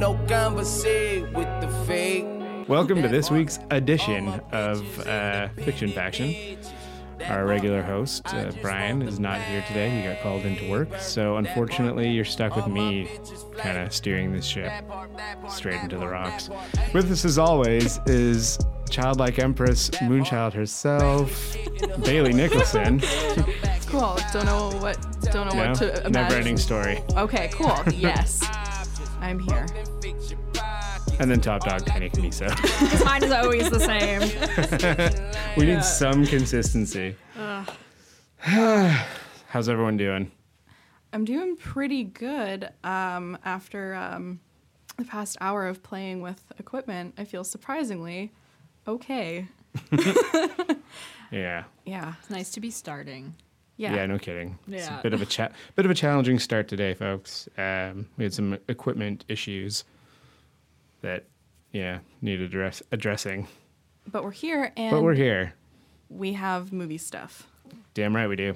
Me no conversate with the fake. Welcome to this week's edition of uh, Fiction Faction. Our regular host, uh, Bryan, is not here today. He got called into work. So, unfortunately, you're stuck with me kind of steering this ship straight into the rocks. With us, as always, is childlike empress, Moonchild herself, Bailey Nicholson. Cool. Don't know what. Don't know No? what to imagine. Never imagine. ending story. Okay. Cool. Yes. I'm here. And then Top Dog, Penny Kamiso. Because mine is always the same. we need some consistency. How's everyone doing? I'm doing pretty good. Um, after um, the past hour of playing with equipment, I feel surprisingly okay. Yeah. Yeah. It's nice to be starting. Yeah. Yeah, no kidding. It's a Yeah. bit of a cha- bit of a challenging start today, folks. Um, we had some equipment issues that, yeah, need address addressing. But we're here, and But we're here. we have movie stuff. Damn right we do.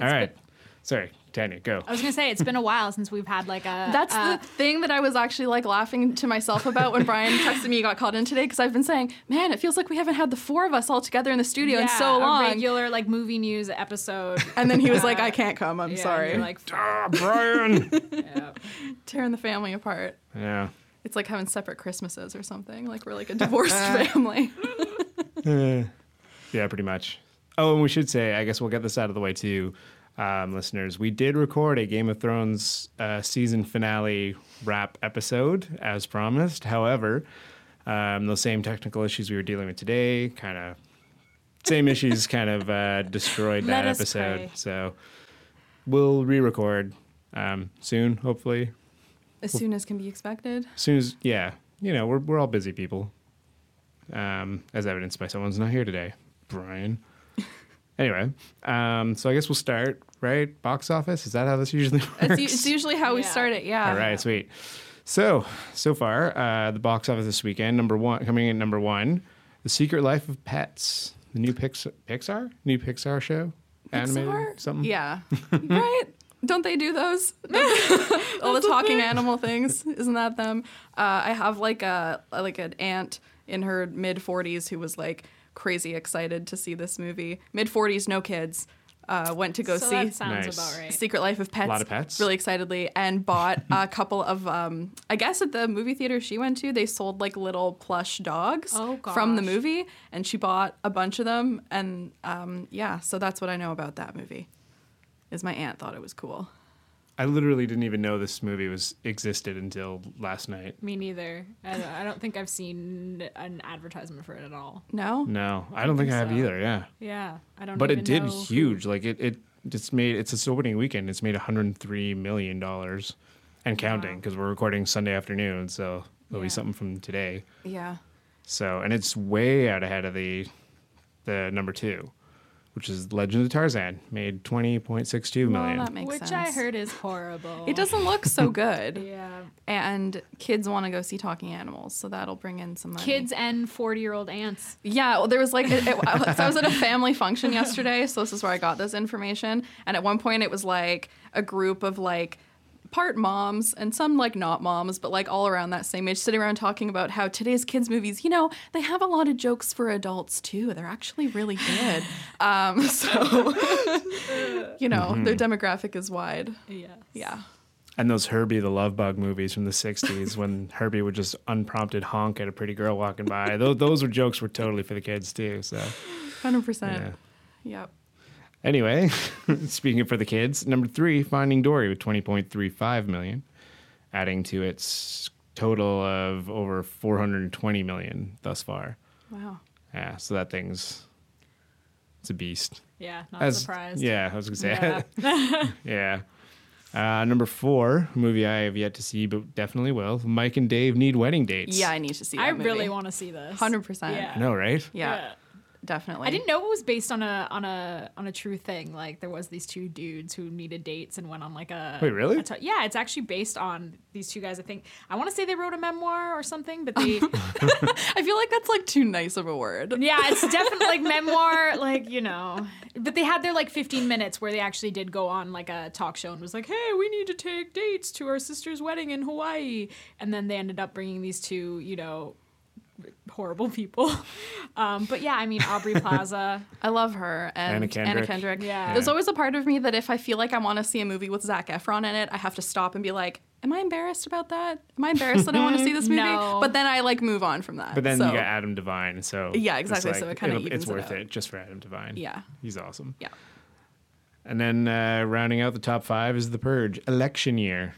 All right. Sorry, Tanya, go. I was gonna say it's been a while since we've had like a. That's a- the thing that I was actually like laughing to myself about when Bryan texted me he got called in today because I've been saying, man, it feels like we haven't had the four of us all together in the studio in yeah, so a long. regular like movie news episode. and then he was like, I can't come. I'm Yeah, sorry. you're like, Ah, Bryan. yeah. Tearing the family apart. yeah. It's like having separate Christmases or something. Like we're like a divorced family. Uh, yeah, pretty much. Oh, and we should say, I guess we'll get this out of the way too, um, listeners. We did record a Game of Thrones uh, season finale wrap episode as promised. However, um, those same technical issues we were dealing with today, kind of same issues, kind of uh, destroyed Let that episode. pray. So we'll re-record um, soon, hopefully. as soon as can be expected. As soon as, yeah, you know, we're we're all busy people, um, as evidenced by someone's not here today, Bryan. Anyway, um, so I guess we'll start right. Box office is that how this usually works? It's, u- it's usually how we Yeah. start it. Yeah. all right, sweet. So so far, uh, the box office this weekend, number one, coming in number one, The Secret Life of Pets, the new Pix- Pixar, new Pixar show, animated Pixar? something. Yeah. right? Don't they do those? All the talking animal things. Isn't that them? Uh, I have like a like an aunt in her mid 40s who was like crazy excited to see this movie. Mid 40s, no kids. Uh, went to go so see that sounds Nice. about right. Secret Life of Pets. lot of pets. Really excitedly, and bought a couple of. Um, I guess at the movie theater she went to, they sold like little plush dogs Oh, from the movie, and she bought a bunch of them. And um, yeah, so that's what I know about that movie. Is my aunt thought it was cool. I literally didn't even know this movie was existed until last night. Me neither. I don't, I don't think I've seen an advertisement for it at all. No, No, I don't think I have so. either. Yeah. Yeah, I don't. Know. But even it did know huge. Like it, it just made it's its opening weekend. It's made 103 million dollars and counting because we're recording Sunday afternoon, so there'll be something from today. yeah, So and it's way out ahead of the the number two, which is Legend of Tarzan, made twenty point six two million. well, that makes which sense. I heard is horrible. it doesn't look so good, Yeah, and kids want to go see talking animals, so that'll bring in some money. kids and forty-year-old aunts. Yeah, well, there was like, it, it- so I was at a family function yesterday, so this is where I got this information. And at one point, it was like a group of like part moms and some like not moms, but like all around that same age, sitting around talking about how today's kids' movies, you know, they have a lot of jokes for adults too. They're actually really good. um, so, you know, their demographic is wide. Yes. Yeah. and those Herbie the Love Bug movies from the 60s when Herbie would just unprompted honk at a pretty girl walking by. Those, those were jokes were totally for the kids too. So 100%. yeah. Yep. Anyway, speaking of for the kids, number three, Finding Dory with 20.35 million, adding to its total of over 420 million thus far. Wow. Yeah, so that thing's it's a beast. Yeah, not As- surprised. Yeah, I was gonna say. Yeah. Yeah. Uh, number four, movie I have yet to see, but definitely will. Mike and Dave need wedding dates. Yeah, I need to see that I movie. really want to see this. 100%. Yeah. I know, right? Yeah. Definitely. I didn't know it was based on a on a on a true thing. Like there was these two dudes who needed dates and went on like a Wait, really? a t- yeah, it's actually based on these two guys. I think I want to say they wrote a memoir or something, but they I feel like that's like too nice of a word. yeah, it's definitely like memoir, like you know. But they had their like 15 minutes where they actually did go on like a talk show and was like, "Hey, we need to take dates to our sister's wedding in Hawaii," and then they ended up bringing these two, you know, horrible people. Um, but yeah, I mean Aubrey Plaza. I love her and Anna Kendrick. Kendrick. Yeah. There's always a part of me that if I feel like I want to see a movie with Zac Efron in it, I have to stop and be like, "Am I embarrassed about that? Am I embarrassed that I want to see this movie?" No. But then I like move on from that. But then So, you got Adam Devine, so Yeah, it's exactly, so it kinda it's evens it worth out. it just for Adam Devine. Yeah. he's awesome. Yeah. And then uh, rounding out the top five is The Purge, election year.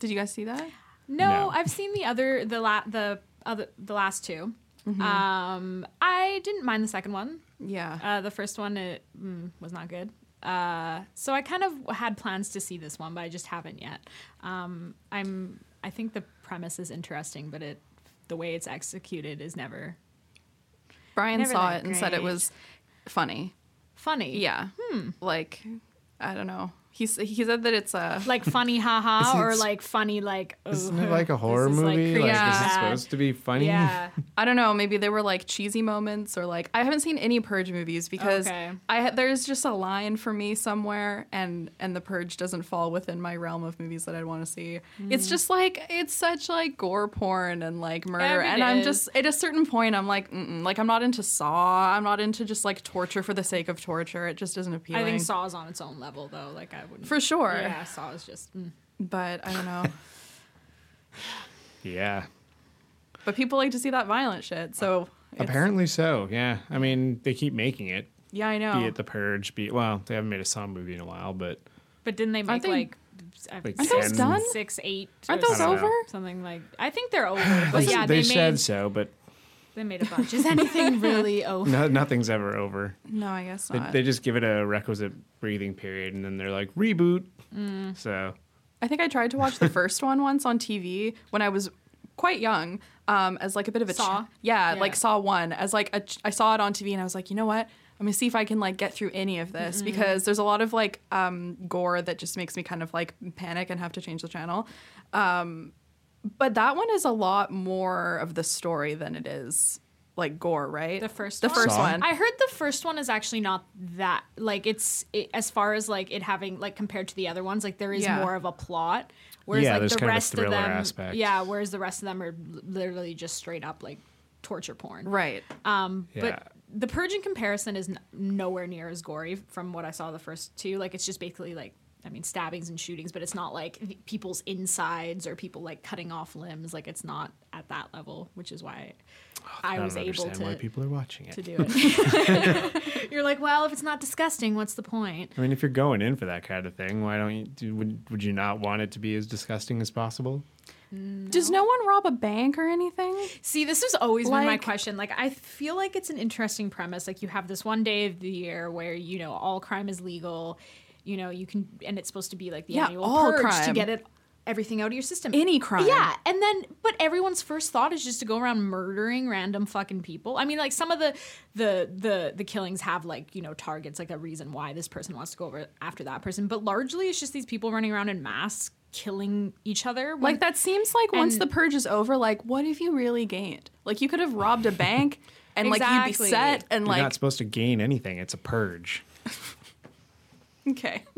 Did you guys see that? No, No. I've seen the other the la- the other the last 2 Um, I didn't mind the second one. Yeah. Uh, the first one it mm, was not good. Uh, so I kind of had plans to see this one, but I just haven't yet. Um, I'm I think the premise is interesting, but it the way it's executed is never Bryan never saw it and said it was funny. funny. Yeah. Like, I don't know. He he said that it's a Like funny haha Isn't or like funny like Isn't oh, it like a this horror is, movie? Like, creepy Yeah. is it supposed to be funny? Yeah. I don't know. Maybe they were like cheesy moments, or like I haven't seen any Purge movies because Okay. I there's just a line for me somewhere, and and the Purge doesn't fall within my realm of movies that I'd want to see. It's mm. just like it's such like gore porn and like murder, It and I'm is. just at a certain point I'm like, Mm-mm. like I'm not into Saw. I'm not into just like torture for the sake of torture. It just isn't appealing. I think Saw is on its own level though. Like I wouldn't for sure, Yeah, Saw is just mm. but I don't know. Yeah. but people like to see that violent shit, so Apparently so, yeah. I mean, they keep making it, yeah, I know. be it The Purge, be it, well, they haven't made a Saw movie in a while, but But didn't they make they- like Like Aren't those done? six, eight? Aren't those I know. over? Something like I think they're over. But they, yeah, they they, said so, but they made a bunch. Is anything really over? no, nothing's ever over. No, I guess They, not. they just give it a requisite breathing period, and then they're like, reboot. Mm. So, I think I tried to watch the first one once on TV when I was quite young, um, as like a bit of a ch- Saw? yeah, Yeah. like Saw one as like a ch- I saw it on TV and I was like, you know what? I'm gonna see if I can like get through any of this because there's a lot of like um, gore that just makes me kind of like panic and have to change the channel. Um, but that one is a lot more of the story than it is like gore, right? The first the one? first Saw? one. I heard the first one is actually not that like it's it, as far as like it having like compared to the other ones like there is Yeah. more of a plot. Whereas Yeah, like there's the kind of a rest of them, aspect. yeah. Whereas the rest of them are literally just straight up like torture porn. right. Um, Yeah. but the purge in comparison is n- nowhere near as gory from what I saw the first two. Like it's just basically like I mean stabbings and shootings, but it's not like people's insides or people like cutting off limbs. Like it's not at that level, which is why oh, I, I was don't able understand to why people are watching it. to do it. You're like, well, if it's not disgusting, what's the point? I mean, if you're going in for that kind of thing, why don't you? Do, would would you not want it to be as disgusting as possible? Does no one rob a bank or anything? See, this has always been my Like- question. Like, I feel like it's an interesting premise. Like, you have this one day of the year where you know all crime is legal. You know, you can, and it's supposed to be like the Yeah, annual all purge to get it everything out of your system. Any crime. Yeah, and then but everyone's first thought is just to go around murdering random fucking people. I mean, like some of the the the the killings have like you know targets, like a reason why this person wants to go over after that person. But largely, it's just these people running around in masks killing each other. when- Like that seems like once the purge is over, like what have you really gained? Like you could have robbed a bank and like you'd be set and like You're like not supposed to gain anything. It's a purge. okay.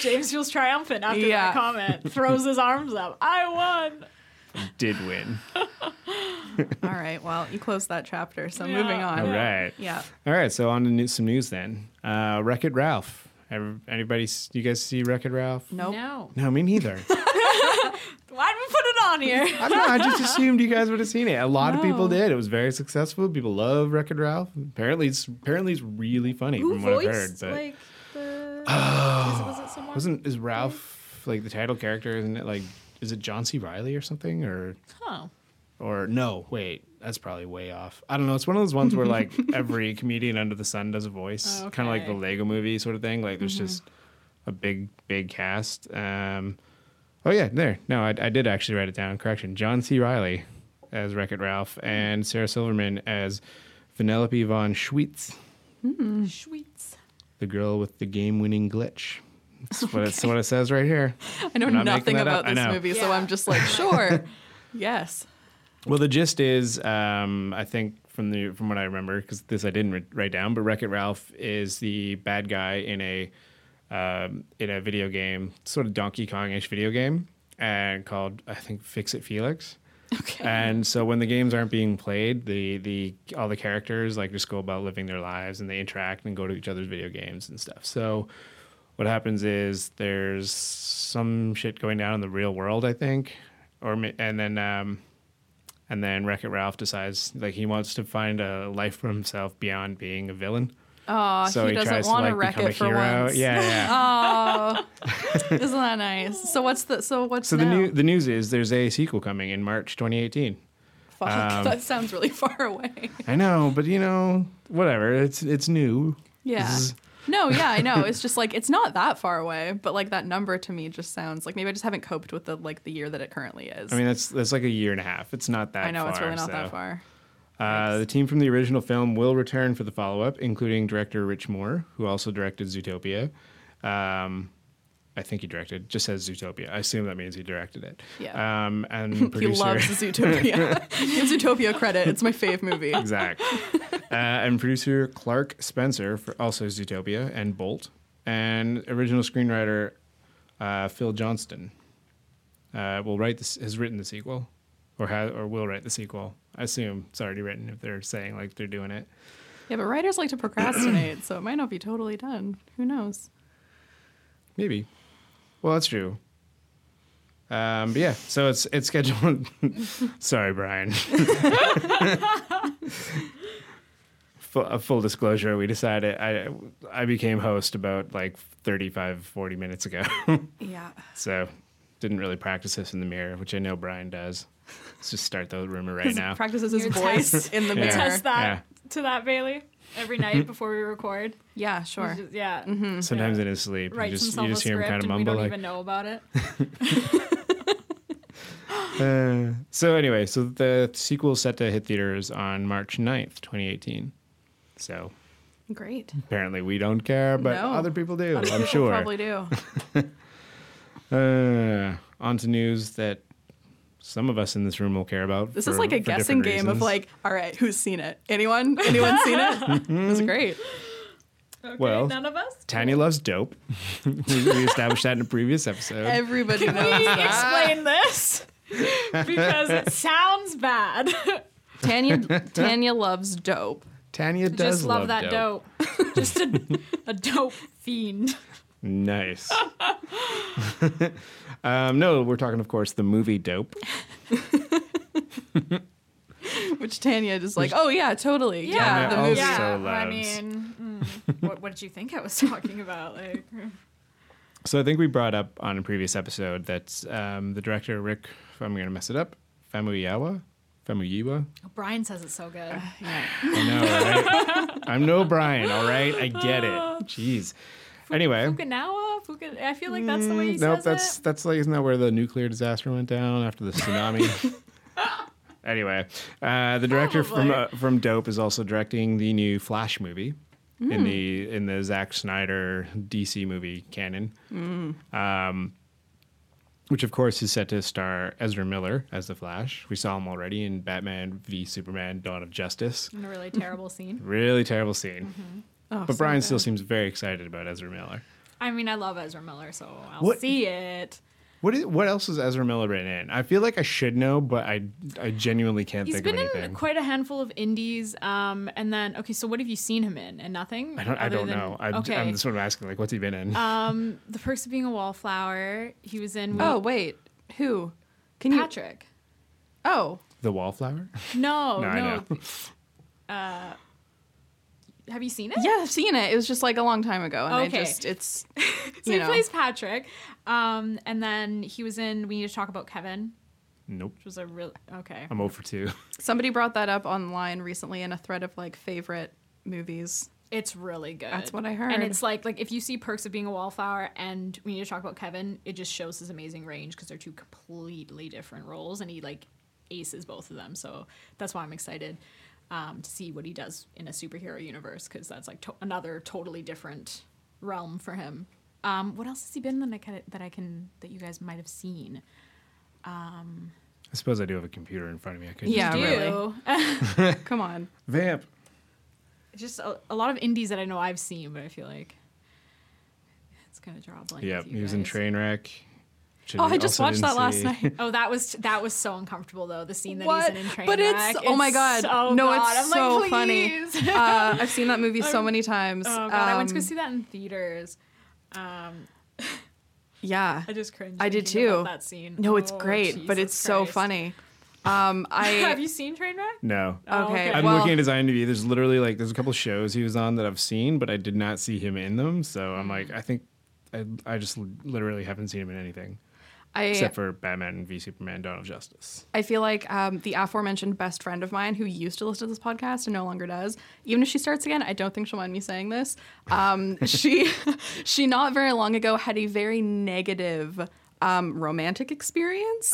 James feels triumphant after Yeah. that comment, throws his arms up. I won. Did win. All right. Well, you closed that chapter, so Yeah. moving on. All right. Yeah. All right. So on to new, some news then. Uh, Wreck It Ralph. Ever, anybody? s- You guys see Wreck It Ralph? Nope. No. No, me neither. Why'd we put it on here? I don't know. I just assumed you guys would have seen it. A lot of people did. It was very successful. People love It Ralph. Apparently, it's apparently it's really funny Who from what I've heard. But like the? was, it, was it someone? wasn't is Ralph like the title character? Isn't it like is it John C. Reilly or something or Oh. or no? Wait, that's probably way off. I don't know. It's one of those ones where like every comedian under the sun does a voice, kind of like the Lego Movie sort of thing. Like there's just a big big cast. Um, oh yeah, there. No, I, I did actually write it down. Correction, John C. Reilly. as Wreck It Ralph and Sarah Silverman as Vanellope von Schweetz, Sweets. the girl with the game-winning glitch. That's what, it's, what it says right here. I know not nothing that up. about this know. movie, so I'm just like, sure. yes. Well, the gist is, um, I think from the from what I remember, because this I didn't write down, but Wreck It Ralph is the bad guy in a um, in a video game, sort of Donkey Kong-ish video game, and called I think Fix It Felix. Okay. And so when the games aren't being played, the the all the characters like just go about living their lives and they interact and go to each other's video games and stuff. So what happens is there's some shit going down in the real world, I think, or and then um, and then Wreck It Ralph decides like he wants to find a life for himself beyond being a villain. Oh, so he, he, doesn't want to like wreck become it a for hero. once. Yeah, yeah. Oh, isn't that nice? So what's the so what's so the now? new the news is there's a sequel coming in March 2018. Fuck, um, that sounds really far away. I know, but you know, whatever. It's it's new. Yeah. No, yeah, I know. It's just like it's not that far away, but like that number to me just sounds like maybe I just haven't coped with the like the year that it currently is. I mean, that's that's like a year and a half. It's not that. Far. I know it's really not so. that far. Uh, the team from the original film will return for the follow up, including director Rich Moore, who also directed Zootopia. Um, I think he directed, just says Zootopia. I assume that means he directed it. Yeah. Um, and He loves Zootopia. Give Zootopia credit. It's my fave movie. Exactly. uh, and producer Clark Spencer for also Zootopia and Bolt, and original screenwriter uh, Phil Johnston uh, will write this has written the sequel, or has or will write the sequel. I assume it's already written if they're saying like they're doing it. Yeah, but writers like to procrastinate, so it might not be totally done. Who knows? Maybe. Well, that's true. Um, but yeah, so it's it's scheduled. Sorry, Bryan. full, a full disclosure: we decided I I became host about like 35, 40 minutes ago, Yeah. so didn't really practice this in the mirror, which I know Bryan does. Let's just start the rumor right now. Practices his You voice test- in the Yeah. mirror. Test that Yeah. to that, Bailey, every night before we record. Yeah, sure. Just- yeah. Sometimes in his sleep, you just you just hear him kind of and we mumble don't like. even know about it. Uh, so anyway, so the sequel is set to hit theaters on March 9th, 2018. So Great. apparently we don't care, but No. other people do, Other I'm people sure. Probably do. Uh, on to news that some of us in this room will care about. This for- is like a guessing different game of like, all right, who's seen it? Anyone? Anyone seen it? it was great. Okay, Well, none of us. Tanya loves dope. we, we established that in a previous episode. Everybody knows Can we that. explain this? because it sounds bad. Tanya Tanya loves dope. Tanya does Just love, that dope. Just a, a dope fiend. Nice. Um, no, we're talking, of course, the movie Dope. Which Tanya just like, oh yeah, totally. Yeah, Tanya the also movie. yeah, loves. I mean, mm, what, what did you think I was talking about? Like, So I think we brought up on a previous episode that um, the director Rick, if I'm going to mess it up, Famuyiwa, Famuyiwa. Bryan says it's so good. I know, right? I'm no Bryan, all right? I get it. Jeez. Anyway, Fukunawa? Fuku- I feel like that's the way he Mm, nope, says that's it. that's like isn't that where the nuclear disaster went down after the tsunami? anyway, uh, the director from uh, from Dope is also directing the new Flash movie Hmm. in the in the Zack Snyder DC movie canon. Um, which of course is set to star Ezra Miller as the Flash. We saw him already in Batman v Superman: Dawn of Justice. In a really terrible scene. Really terrible scene. Oh, But so Bryan good. still seems very excited about Ezra Miller. I mean, I love Ezra Miller, so I'll What- see it. What is, what else is Ezra Miller written in? I feel like I should know, but I I genuinely can't He's think of anything. He's been in quite a handful of indies, um, and then okay. So what have you seen him in? And nothing. I don't I other don't than- know. I, okay. I'm just sort of asking like what's he been in? um, the Perks of Being a Wallflower. He was in. Oh wait, who? Can you? Patrick. Oh, the Wallflower? No, No, no. I know. Have you seen it? yeah, I've seen it. It was just like a long time ago, and Okay. I just it's So you he know. plays Patrick. Um, and then he was in We Need to Talk About Kevin, Nope. which was a real okay. I'm over two. somebody brought that up online recently in a thread of like favorite movies. It's really good. That's what I heard. And it's like like if you see Perks of Being a Wallflower and We Need to Talk About Kevin, it just shows his amazing range because they're two completely different roles, and he like aces both of them. So that's why I'm excited um, to see what he does in a superhero universe because that's like to- another totally different realm for him. Um, what else has he been that I can, that I can that you guys might have seen? I suppose I do have a computer in front of me. I could Yeah, just really. Come on. vamp. just a, a lot of indies that I know I've seen, but I feel like it's gonna draw a blank. Yep, with he was in guys. Trainwreck. Which Oh, I just watched that last see. night. Oh, that was that was so uncomfortable though. The scene that What? he's in in Trainwreck. But it's- oh my God. So No, God. it's I'm so like, funny. Uh, I've seen that movie so many times. oh God, I went to go Um, see that in theaters. Um, Yeah. I just cringed. I did thinking about too. That scene. No, it's Oh, great, but Jesus it's so funny. Um, Have you seen Trainwreck? No. Oh, okay. I'm well, looking at his IMDb. There's literally like there's a couple shows he was on that I've seen, but I did not see him in them. So I'm like, I think I, I just literally haven't seen him in anything I except for Batman v Superman: Dawn of Justice. I feel like um, the aforementioned best friend of mine who used to listen to this podcast and no longer does, even if she starts again, I don't think she'll mind me saying this. Um, she, she not very long ago had a very negative um, romantic experience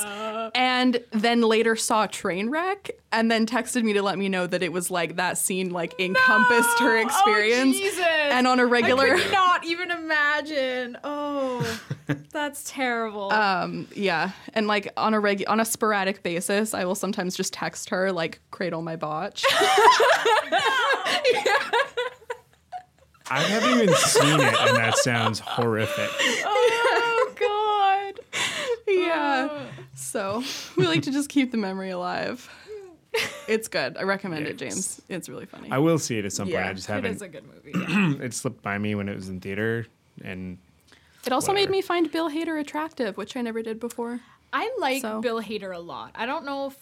and then later saw Trainwreck and then texted me to let me know that it was like that scene like encompassed her Oh, experience. Jesus. and on a regular. I could not even imagine. Oh, that's terrible. Um, yeah, and like on a reg on a sporadic basis, I will sometimes just text her like "cradle my botch." I haven't even seen it, and that sounds horrific. oh yeah, so we like to just keep the memory alive. It's good. I recommend it, James. It's really funny. I will see it at some point. Yeah, I just It haven't. is a good movie. yeah. it slipped by me when it was in theater, and it also made whatever. me find Bill Hader attractive, which I never did before. I like So- Bill Hader a lot. I don't know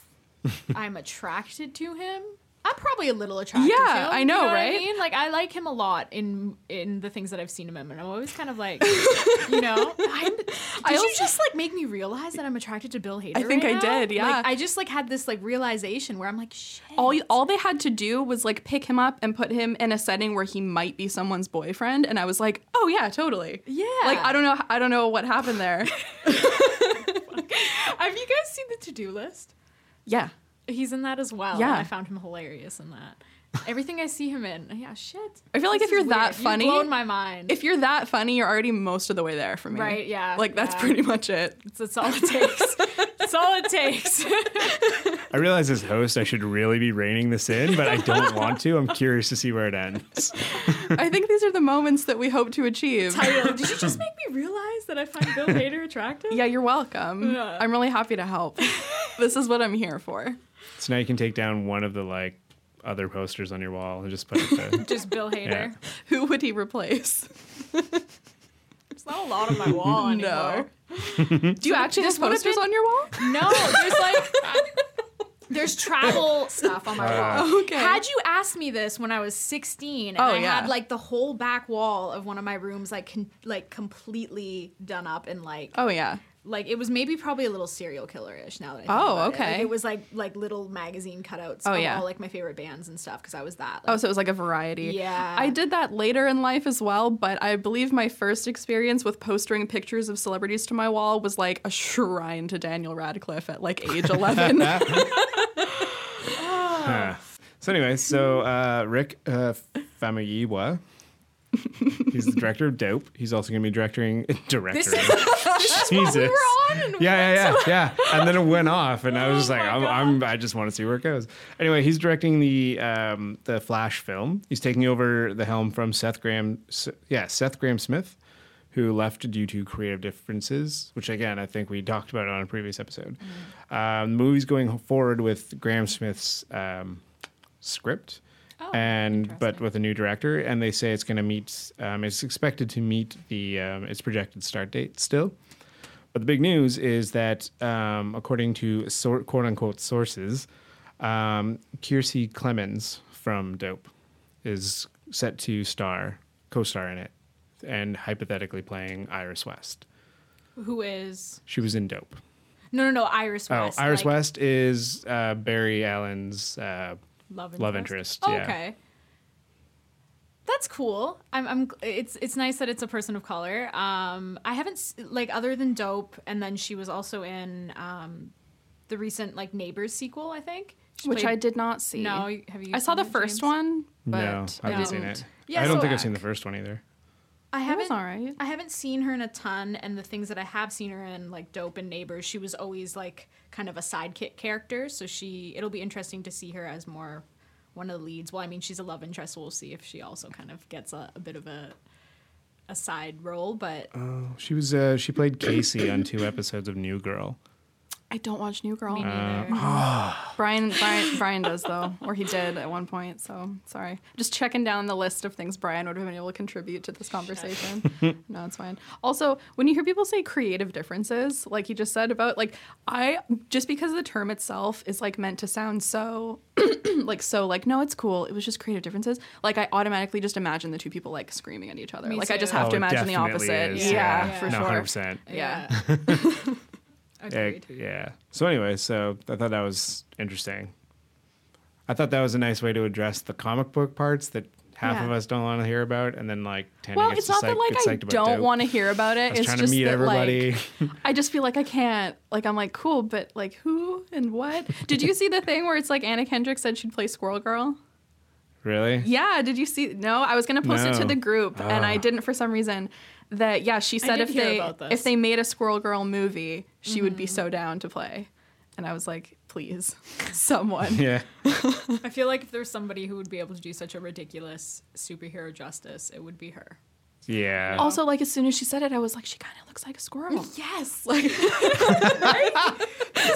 if I'm attracted to him. I'm probably a little attracted Yeah, to him. Yeah, I you know, what right? I mean, like I like him a lot in in the things that I've seen him in, and I'm always kind of like, you know, I'm, did I you just like make me realize that I'm attracted to Bill Hader? I think right I now? did, yeah. Like, I just like had this like realization where I'm like, shit. All all they had to do was like pick him up and put him in a setting where he might be someone's boyfriend, and I was like, oh yeah, totally. Yeah. Like I don't know, I don't know what happened there. Have you guys seen the to do list? yeah. He's in that as well. Yeah. and I found him hilarious in that. Everything I see him in, yeah, shit. I feel like This if you're that weird. You've funny- blown my mind. if you're that funny, you're already most of the way there for me. Right, yeah, Like that's yeah. pretty much it. That's all it takes. That's all it takes. I realize as host I should really be reining this in, but I don't want to. I'm curious to see where it ends. I think these are the moments that we hope to achieve. Tyler, did you just make me realize that I find Bill Hader attractive? Yeah, you're welcome. Yeah. I'm really happy to help. this is what I'm here for. So now you can take down one of the like other posters on your wall and just put it. The, Just Bill Hader. Yeah. Who would he replace? There's not a lot on my wall anymore. Do you actually this have posters been- on your wall? No, there's like there's travel stuff on my Ah. wall. Okay. Had you asked me this when I was 16, and Oh, I yeah. had like the whole back wall of one of my rooms like con- like completely done up and like Oh yeah. Like it was maybe probably a little serial killer-ish now that I think Oh, about it. okay. Like, it was like like little magazine cutouts Oh, of yeah. all like my favorite bands and stuff because I was that. Oh, so it was like a variety. Yeah. I did that later in life as well, but I believe my first experience with postering pictures of celebrities to my wall was like a shrine to Daniel Radcliffe at like age 11. Huh. So anyway, so uh, Rick uh, Famuyiwa, he's the director of Dope. He's also going to be directing director. This is- what we were on and yeah, yeah, yeah, yeah. And then it went off, and I was just Oh like, I'm, I'm, I just want to see where it goes. Anyway, he's directing the um, the Flash film. He's taking over the helm from Seth Grahame. Yeah, Seth Grahame-Smith, who left due to creative differences, which again I think we talked about on a previous episode. Um, the movie's going forward with Grahame-Smith's um, script. Oh, and but with a new director, and they say it's going to meet. Um, it's expected to meet the um, its projected start date still. But the big news is that, um, according to sor- quote unquote sources, um, Kiersey Clemons from Dope is set to star, co star in it, and hypothetically playing Iris West. who is She was in Dope. no no no Iris West. oh, Iris like, West is uh, Barry Allen's. Uh, love interest. Love interest, Oh, yeah. okay. That's cool. I'm, I'm. It's it's nice that it's a person of color. Um, I haven't like other than Dope, and then she was also in um, the recent like Neighbors sequel. I think. She which played- I did not see. No, have you? I saw the it, first James? one, but no, I haven't seen it. Yeah, I don't so- think I've seen the first one either. I haven't. was all right. I haven't seen her in a ton, and the things that I have seen her in, like Dope and Neighbors, she was always like kind of a sidekick character. So she, it'll be interesting to see her as more one of the leads. Well, I mean, she's a love interest, so we'll see if she also kind of gets a, a bit of a a side role. But Oh, she was uh, she played Casey on two episodes of New Girl. I don't watch New Girl. me uh, neither. Bryan, Bryan, Bryan does though, or he did at one point. So sorry. Just checking down the list of things Bryan would have been able to contribute to this conversation. no, it's fine. Also, when you hear people say creative differences, like he just said about like I just because the term itself is like meant to sound so like so like no, it's cool. It was just creative differences. Like I automatically just imagine the two people like screaming at each other. Me like I just have Oh, to imagine the opposite. is, Yeah, yeah. for no, sure. hundred percent. Yeah. Agreed. Yeah. So anyway, so I thought that was interesting. I thought that was a nice way to address the comic book parts that half Yeah. of us don't want to hear about, and then like Tandy Well, it's not psych- that like I don't want to hear about it. It's trying just to meet that, everybody. Like, I just feel like I can't. Like I'm like cool, but like who and what? Did you see the thing where it's like Anna Kendrick said she'd play Squirrel Girl? really? Yeah. Did you see? No, I was gonna post it to the group, and I Ah. didn't for some reason. That yeah, she said if they if they made a Squirrel Girl movie, she would be mm-hmm. so down to play. And I was like, please, someone. Yeah. I feel like if there's somebody who would be able to do such a ridiculous superhero justice, it would be her. Yeah. Also, like as soon as she said it, I was like, she kind of looks like a squirrel. Yes, like that's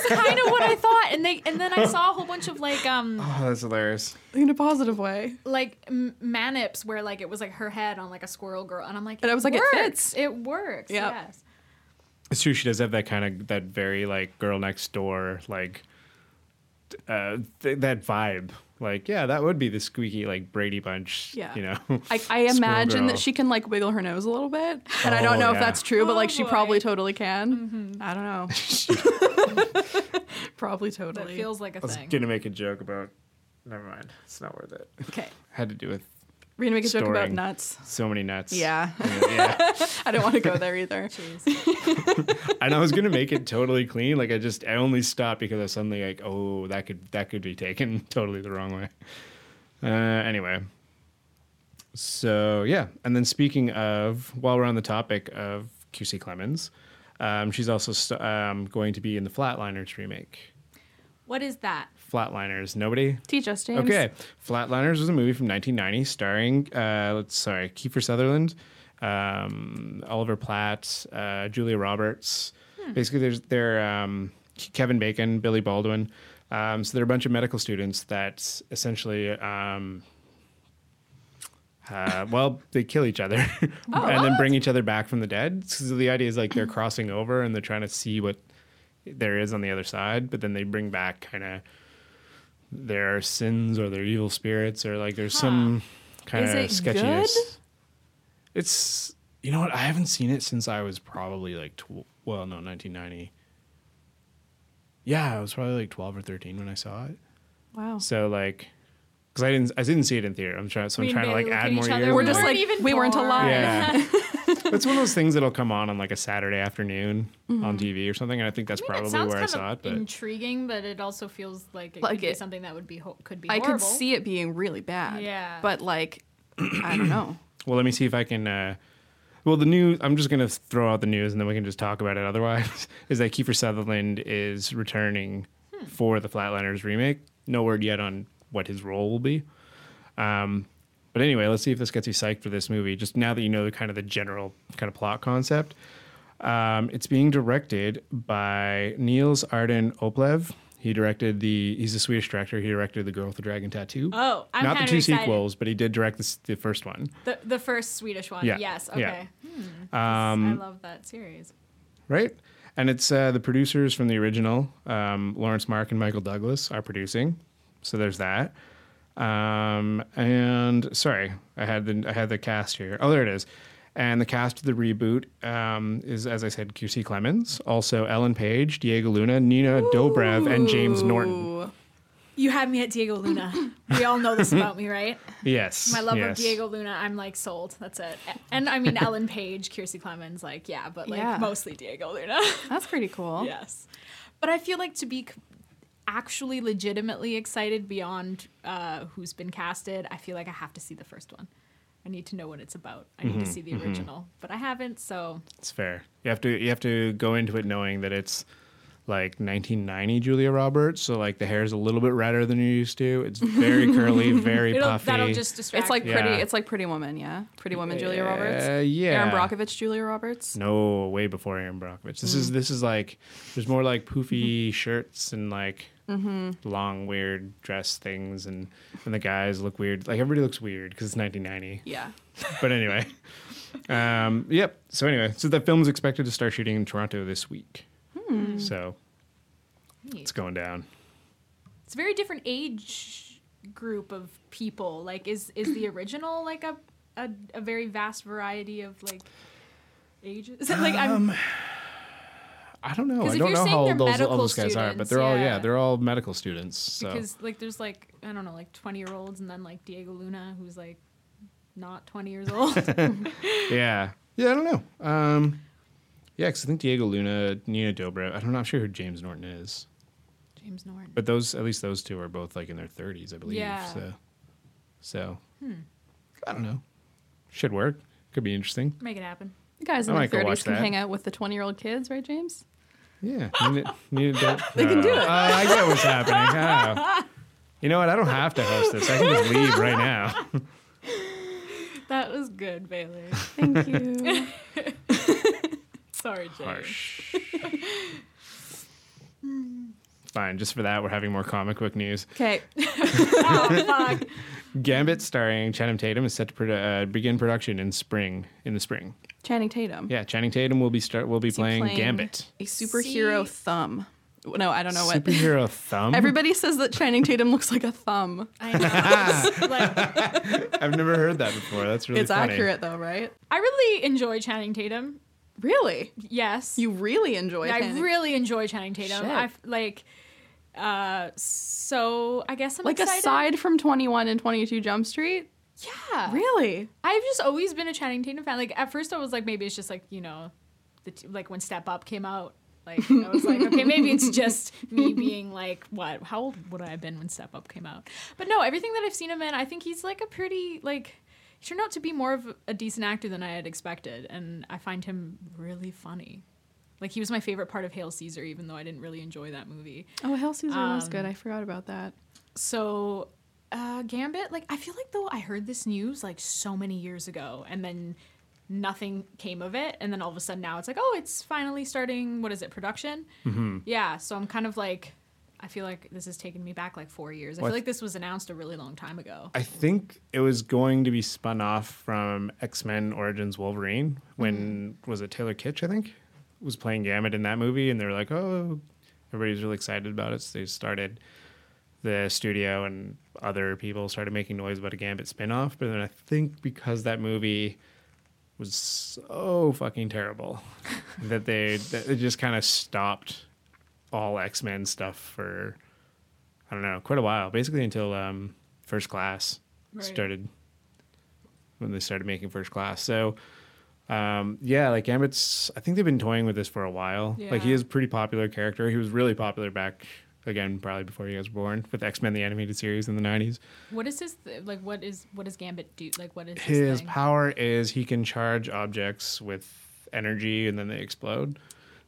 kind of what I thought. And they and then I saw a whole bunch of like um oh, that's hilarious. In a positive way. like m- manips where like it was like her head on like a squirrel girl, and I'm like, And I was like, it works. fits. It works. Yep. Yes. It's true. She does have that kind of that very like girl next door like uh th- that vibe. Like, yeah, that would be the squeaky like Brady Bunch. Yeah. You know. I, I imagine that she can like wiggle her nose a little bit, and I don't Oh, know if yeah. that's true, but like Oh, she boy. probably totally can. I don't know. probably That totally. feels like a a I was thing. gonna make a joke about. Never mind. It's not worth it. okay. Had to do with We're gonna make a joke about nuts. so many nuts. Yeah, yeah. I don't want to go there either. Jeez. and I was gonna make it totally clean. Like I just I only stopped because I was suddenly like, oh, that could that could be taken totally the wrong way. Uh, anyway, so yeah, and then speaking of, while we're on the topic of Kiersey Clemons, um, she's also st- um, going to be in the Flatliners remake. What is that? Flatliners, nobody. Teach us, James. Okay, Flatliners was a movie from 1990 starring, uh, let's sorry, Kiefer Sutherland, um, Oliver Platt, uh, Julia Roberts. Basically, there's they're um, Kevin Bacon, Billy Baldwin. Um, so they're a bunch of medical students that essentially, um, uh, well, they kill each other and then bring each other back from the dead. So the idea is like they're crossing over and they're trying to see what there is on the other side, but then they bring back kind of their sins or their evil spirits or like there's some kind Is of it sketchiness. good? It's you know what I haven't seen it since I was probably like tw- well no 1990. Yeah, I was probably like 12 or 13 when I saw it. Wow. So like because I didn't I didn't see it in theater. I'm trying so I'm We trying to like add more years. We're on just like, even we weren't alive. Yeah. it's one of those things that'll come on on like a Saturday afternoon on TV or something, and I think that's Mm-hmm. I mean, probably it sounds where I saw of it. But intriguing, but it also feels like it Like could be something that would be ho- could be. I horrible. could see it being really bad. Yeah. But like, I don't know. well, let me see if I can. Uh, well, the news. I'm just gonna throw out the news, and then we can just talk about it. Otherwise, is that Kiefer Sutherland is returning Hmm. for the Flatliners remake. No word yet on what his role will be. Um, but anyway, let's see if this gets you psyched for this movie. Just now that you know the kind of the general kind of plot concept. Um, it's being directed by Niels Arden Oplev. He directed the. He's a Swedish director. He directed The Girl with the Dragon Tattoo. Oh, I'm not the two excited. sequels, but he did direct the, the first one. The the first Swedish one. Yeah, Yes. yeah. Okay. Hmm. I Um, love that series. right? And it's uh, the producers from the original, um, Laurence Mark and Michael Douglas, are producing. So there's that. Um, and sorry, I had the I had the cast here. Oh, there it is. And the cast of the reboot um, is, as I said, Kiersey Clemons, also Ellen Page, Diego Luna, Nina Dobrev, and James Norton. You had me at Diego Luna. we all know this about me, right? Yes. My love yes. of Diego Luna, I'm like sold. That's it. And I mean Ellen Page, Kiersey Clemons, like yeah, but like Yeah. mostly Diego Luna. That's pretty cool. yes, but I feel like to be c- actually legitimately excited beyond uh, who's been casted, I feel like I have to see the first one. I need to know what it's about. I Mm-hmm, need to see the original, but I haven't. So It's fair. You have to you have to go into it knowing that it's like 1990 Julia Roberts, so like the hair is a little bit redder than you're used to. It's very curly, very it'll, puffy. that'll just distract. It's like pretty. Yeah. It's like Pretty Woman, yeah. Pretty Woman, Julia Roberts. Uh, yeah. Erin Brockovich, Julia Roberts. No, way before Erin Brockovich. This Mm. is this is like there's more like poofy Mm-hmm. shirts and like long weird dress things, and and the guys look weird. Like everybody looks weird because it's 1990. Yeah. But anyway, um, yep. So anyway, so the is expected to start shooting in Toronto this week. Hmm. So Neat. it's going down. it's a very different age group of people. Like, is is the original like a a, a very vast variety of like ages? Like, I'm I don't know. I don't know how old those, all those guys are, but they're all yeah, yeah. they're all medical students. So because like there's like I don't know like 20 year olds and then like Diego Luna who's like not 20 years old. yeah, yeah. I don't know. Um, yeah, because I think Diego Luna, Nina Dobrev. I'm not know. I'm sure who James Norton is, James Norton. but those at least those two are both like in their 30s, I believe. Yeah. So, so Hmm. I don't know. Should work. Could be interesting. Make it happen. The guys I in their might 30s can that. hang out with the 20 year old kids, right, James? Yeah. Nina, Nina Do- They can do it. uh, I get what's happening. Oh. You know what? I don't have to host this. I can just leave right now. That was good, Bailey. Thank you. Sorry, Jay. Harsh. Fine. Just for that, we're having more comic book news. okay. oh, fuck. Gambit, starring Channing Tatum, is set to produ- uh, begin production in spring. In the spring, Channing Tatum. yeah. Channing Tatum will be start will be Is he playing, Gambit. A superhero See? thumb. No, I don't know what. Superhero thumb. Everybody says that Channing Tatum looks like a thumb. I know. like, I've never heard that before. That's really it's funny. accurate though, right? I really enjoy Channing Tatum. Really? Yes. You really enjoy I really enjoy Channing Tatum. Shit. I like uh so I guess I'm Like excited. aside from 21 and 22 Jump Street? Yeah. Really? I've just always been a Channing Tatum fan. Like at first, I was like, maybe it's just like you know, the t- like when Step Up came out. Like I was like, okay, maybe it's just me being like, what? How old would I have been when Step Up came out? But no, everything that I've seen him in, I think he's like a pretty like. He turned out to be more of a decent actor than I had expected, and I find him really funny. Like he was my favorite part of Hail Caesar, even though I didn't really enjoy that movie. Oh, Hail Caesar was Um, good. I forgot about that. So, uh, Gambit, like, I feel like though I heard this news like so many years ago and then nothing came of it. And then all of a sudden now it's like, oh, it's finally starting, what is it, production? Mm-hmm. Yeah. So I'm kind of like, I feel like this has taken me back like four years. I What? feel like this was announced a really long time ago. I think it was going to be spun off from X Men Origins Wolverine when was it Taylor Kitsch? I think was playing Gambit in that movie, and they were like, "Oh, everybody's really excited about it." So they started the studio, and other people started making noise about a Gambit spinoff. But then I think because that movie was so fucking terrible that they that it just kind of stopped all X Men stuff for I don't know quite a while, basically until um, First Class Right. started when they started making First Class. So um, yeah, like Gambit's. I think they've been toying with this for a while. Yeah. Like he is a pretty popular character. He was really popular back again, probably before you guys were born, with X Men the animated series in the '90s. What is his, th- like, what is, what does Gambit do? Like, what is his, His power is he can charge objects with energy and then they explode.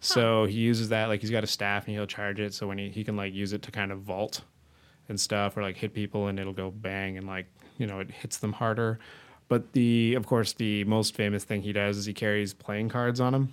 So he uses that like he's got a staff and he'll charge it. So when he, he can like use it to kind of vault and stuff or like hit people and it'll go bang and like you know it hits them harder. But the of course the most famous thing he does is he carries playing cards on him.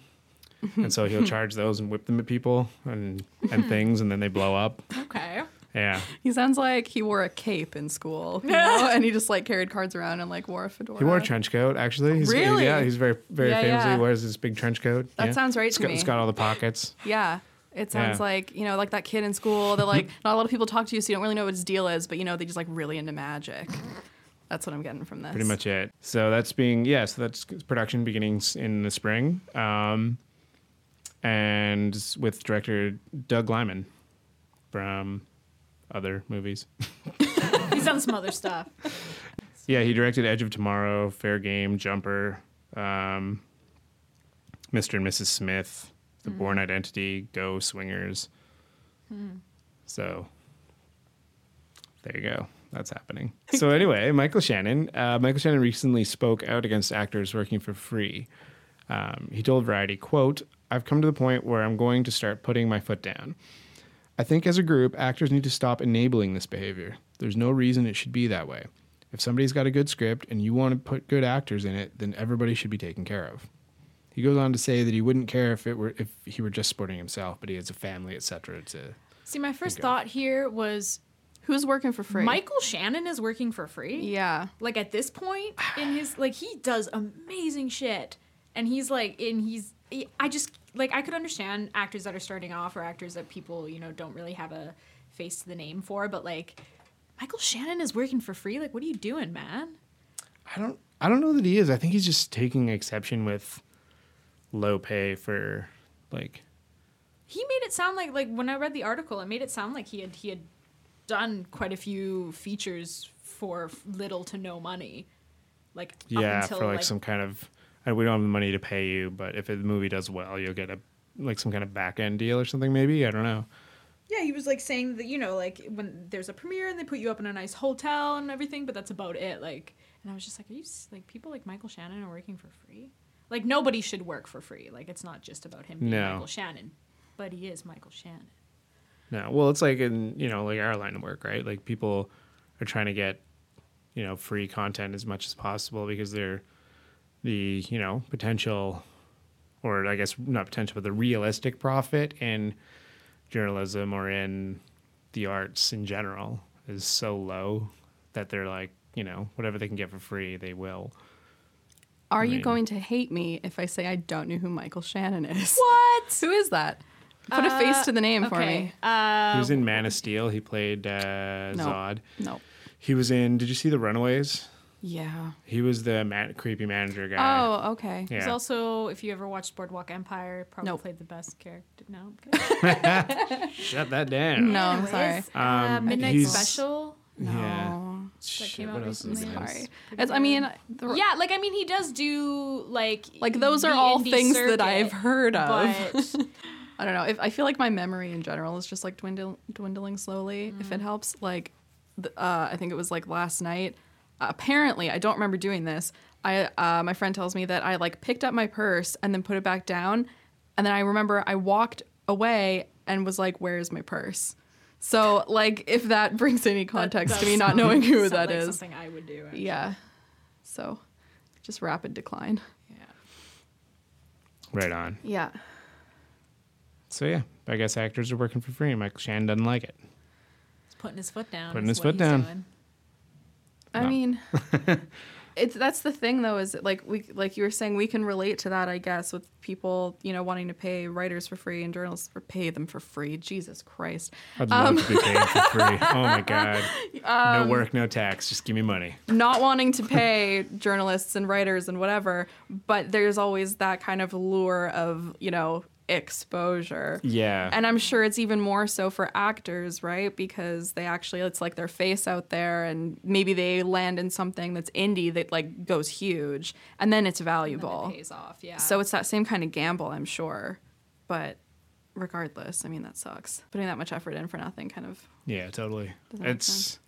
and so he'll charge those and whip them at people and and things and then they blow up. Okay. Yeah. He sounds like he wore a cape in school, you know? and he just like carried cards around and like wore a fedora. He wore a trench coat actually. He's, Really? Yeah, he's very very Yeah, famous. yeah. He wears this big trench coat. That yeah. sounds right It's to got, me. It's got all the pockets. Yeah. It sounds Yeah. like, you know, like that kid in school that like not a lot of people talk to you so you don't really know what his deal is, but you know, they just like really into magic. That's what I'm getting from this. pretty much it. So that's being yeah. So that's production beginnings in the spring, um, and with director Doug Liman from other movies. He's done some other stuff. Yeah, he directed Edge of Tomorrow, Fair Game, Jumper, um, Mr. and Mrs. Smith, The Bourne Identity, Go, Swingers. So there you go. That's happening. So anyway, Michael Shannon. Uh, Michael Shannon recently spoke out against actors working for free. Um, he told Variety, "quote I've come to the point where I'm going to start putting my foot down. I think as a group, actors need to stop enabling this behavior. There's no reason it should be that way. If somebody's got a good script and you want to put good actors in it, then everybody should be taken care of." He goes on to say that he wouldn't care if it were if he were just supporting himself, but he has a family, etc. To See, my first of. thought here was Who's working for free? Michael Shannon is working for free. Yeah. Like at this point in his like he does amazing shit, and he's like and he's I just like I could understand actors that are starting off or actors that people you know don't really have a face to the name for, but like Michael Shannon is working for free. Like, what are you doing, man? I don't I don't know that he is. I think he's just taking exception with low pay for like He made it sound like like when I read the article, it made it sound like he had he had done quite a few features for little to no money. Like yeah until, for like, some kind of uh, we don't have the money to pay you, but if the movie does well, you'll get a like some kind of back end deal or something maybe. I don't know. Yeah, he was like saying that you know, like when there's a premiere and they put you up in a nice hotel and everything, but that's about it. Like, and I was just like, are you like people like Michael Shannon are working for free? Like nobody should work for free. Like it's not just about him being No. Michael Shannon, but he is Michael Shannon. No. Well, it's like in, you know, like our line of work, right? Like people are trying to get, you know, free content as much as possible because they're the, you know, potential or I guess not potential, but the realistic profit in journalism or in the arts in general is so low that they're like, you know, whatever they can get for free, they will. Are you mean- going to hate me if I say I don't know who Michael Shannon is? What? Who is that? Put a face to the name for me. he Uh, was in Man of Steel. He played uh, No. Zod. No. He was in, did you see The Runaways? Yeah. He was the man, creepy manager guy. Oh, okay. yeah. He's also, if you ever watched Boardwalk Empire, probably Nope. played the best character. No, I'm. Shut that down. No, I'm sorry. Anyways, uh, Um, Midnight he's- Special. Yeah. No. Shit, came out what else is recently. there? Sorry. It's, I mean, the, Yeah, like I mean, he does do like like those are all things circuit, that I've heard of. But I don't know. If I feel like my memory in general is just like dwindle, dwindling slowly. If it helps, like, the, uh, I think it was like last night. Uh, apparently, I don't remember doing this. I uh, my friend tells me that I like picked up my purse and then put it back down, and then I remember I walked away and was like, "Where's my purse?" So, like, if that brings any context to me not knowing who sound that like is, something I would do. actually. yeah. So, just rapid decline. yeah. Right on. Yeah. So yeah, I guess actors are working for free, and Michael Shannon doesn't like it. He's putting his foot down. Putting his foot down. doing. I No. mean, it's that's the thing though is like we like you were saying we can relate to that I guess with people you know wanting to pay writers for free and journalists for pay them for free. Jesus Christ, I'd love Um, to be paid for free. Oh my god, no work, no tax. Just give me money. not wanting to pay journalists and writers and whatever, but there's always that kind of lure of you know exposure. Yeah, And I'm sure it's even more so for actors, right? Because they actually, it's like their face out there, and maybe they land in something that's indie that like goes huge, and then it's And then valuable. it pays off. Yeah. So it's that same kind of gamble, I'm sure. But regardless, I mean, that sucks. Putting that much effort in for nothing kind of. yeah, totally. It's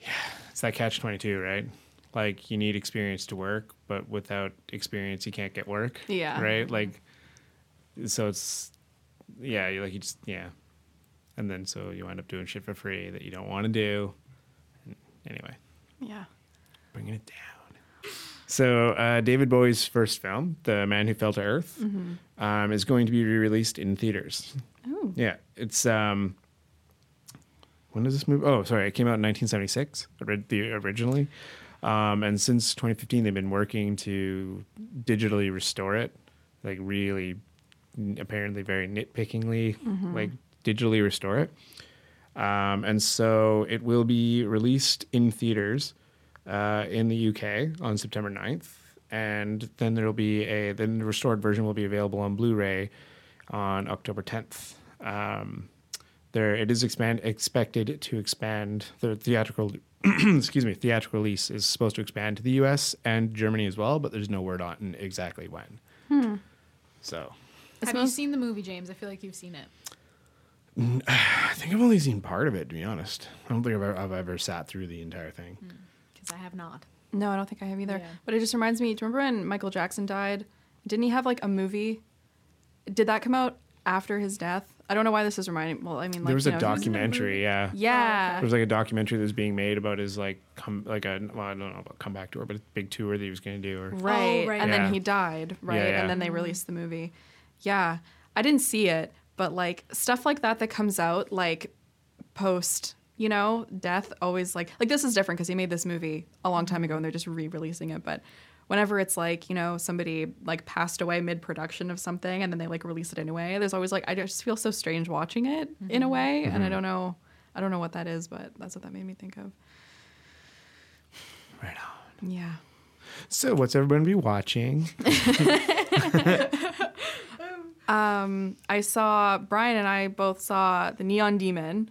yeah, it's that catch twenty two, right? Like you need experience to work, but without experience, you can't get work. Yeah. Right. Like, so it's yeah, you like you just yeah, and then so you end up doing shit for free that you don't want to do. And anyway. Yeah. bringing it down. So, uh, David Bowie's first film, The Man Who Fell to Earth, um, is going to be re-released in theaters. Oh. Yeah, it's um, when does this movie? Oh, sorry, it came out in 1976, the originally, um, and since 2015 they've been working to digitally restore it, like really, apparently very nitpickingly, like digitally restore it. Um, and so it will be released in theaters uh, in the UK on September 9th. And then there will be a, then the restored version will be available on Blu ray on October 10th. Um, there it is expand expected to expand the theatrical excuse me theatrical release is supposed to expand to the U.S. and Germany as well, but there's no word on exactly when. So It Have you smells- seen the movie, James? I feel like you've seen it. I think I've only seen part of it to be honest. I don't think I've ever, I've ever sat through the entire thing. Hmm. Because I have not. No, I don't think I have either. Yeah. But it just reminds me. Do you remember when Michael Jackson died? Didn't he have like a movie? Did that come out after his death? I don't know why this is reminding. Well, I mean, like there was you a know, documentary, yeah. Yeah. Oh, there was like a documentary that was being made about his like come like a well I don't know about comeback tour, but a big tour that he was going to do. Or Right. Oh, right. And Yeah. then he died, right? Yeah, yeah. And then they released the movie. Yeah. I didn't see it, but like stuff like that that comes out like post, you know, death always like like this is different because he made this movie a long time ago and they're just re-releasing it, but whenever it's like, you know, somebody like passed away mid-production of something and then they like release it anyway, there's always like I just feel so strange watching it in a mm-hmm. way and I mm-hmm. don't know I don't know what that is, but that's what that made me think of. right on. Yeah. So what's everyone be watching? Um, I saw Bryan and I both saw the Neon Demon,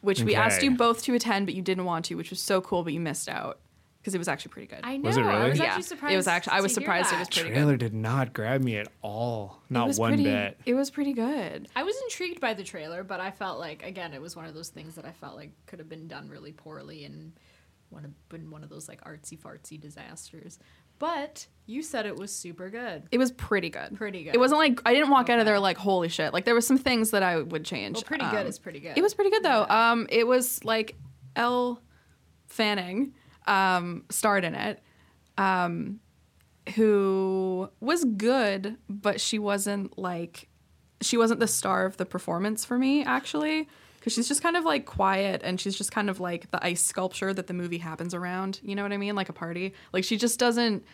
which we asked you both to attend, but you didn't want to, which was so cool, but you missed out because it was actually pretty good. I know. Was it I really? was Yeah, actually it surprised. was actually- I was hear surprised it that. was pretty good. The trailer did not grab me at all. it Not was one pretty, bit. It was pretty good. I was intrigued by the trailer, but I felt like again it was one of those things that I felt like could have been done really poorly and one of been one of those like artsy fartsy disasters. But you said it was super good. It was pretty good. Pretty good. It wasn't like I didn't walk out of there like holy shit. Like there was some things that I would change. Well, pretty Um, good is pretty good. It was pretty good though. Um, it was like Elle Fanning um, starred in it, um, who was good, but she wasn't like she wasn't the star of the performance for me actually. Because she's just kind of like quiet and she's just kind of like the ice sculpture that the movie happens around. You know what I mean? Like a party. Like she just doesn't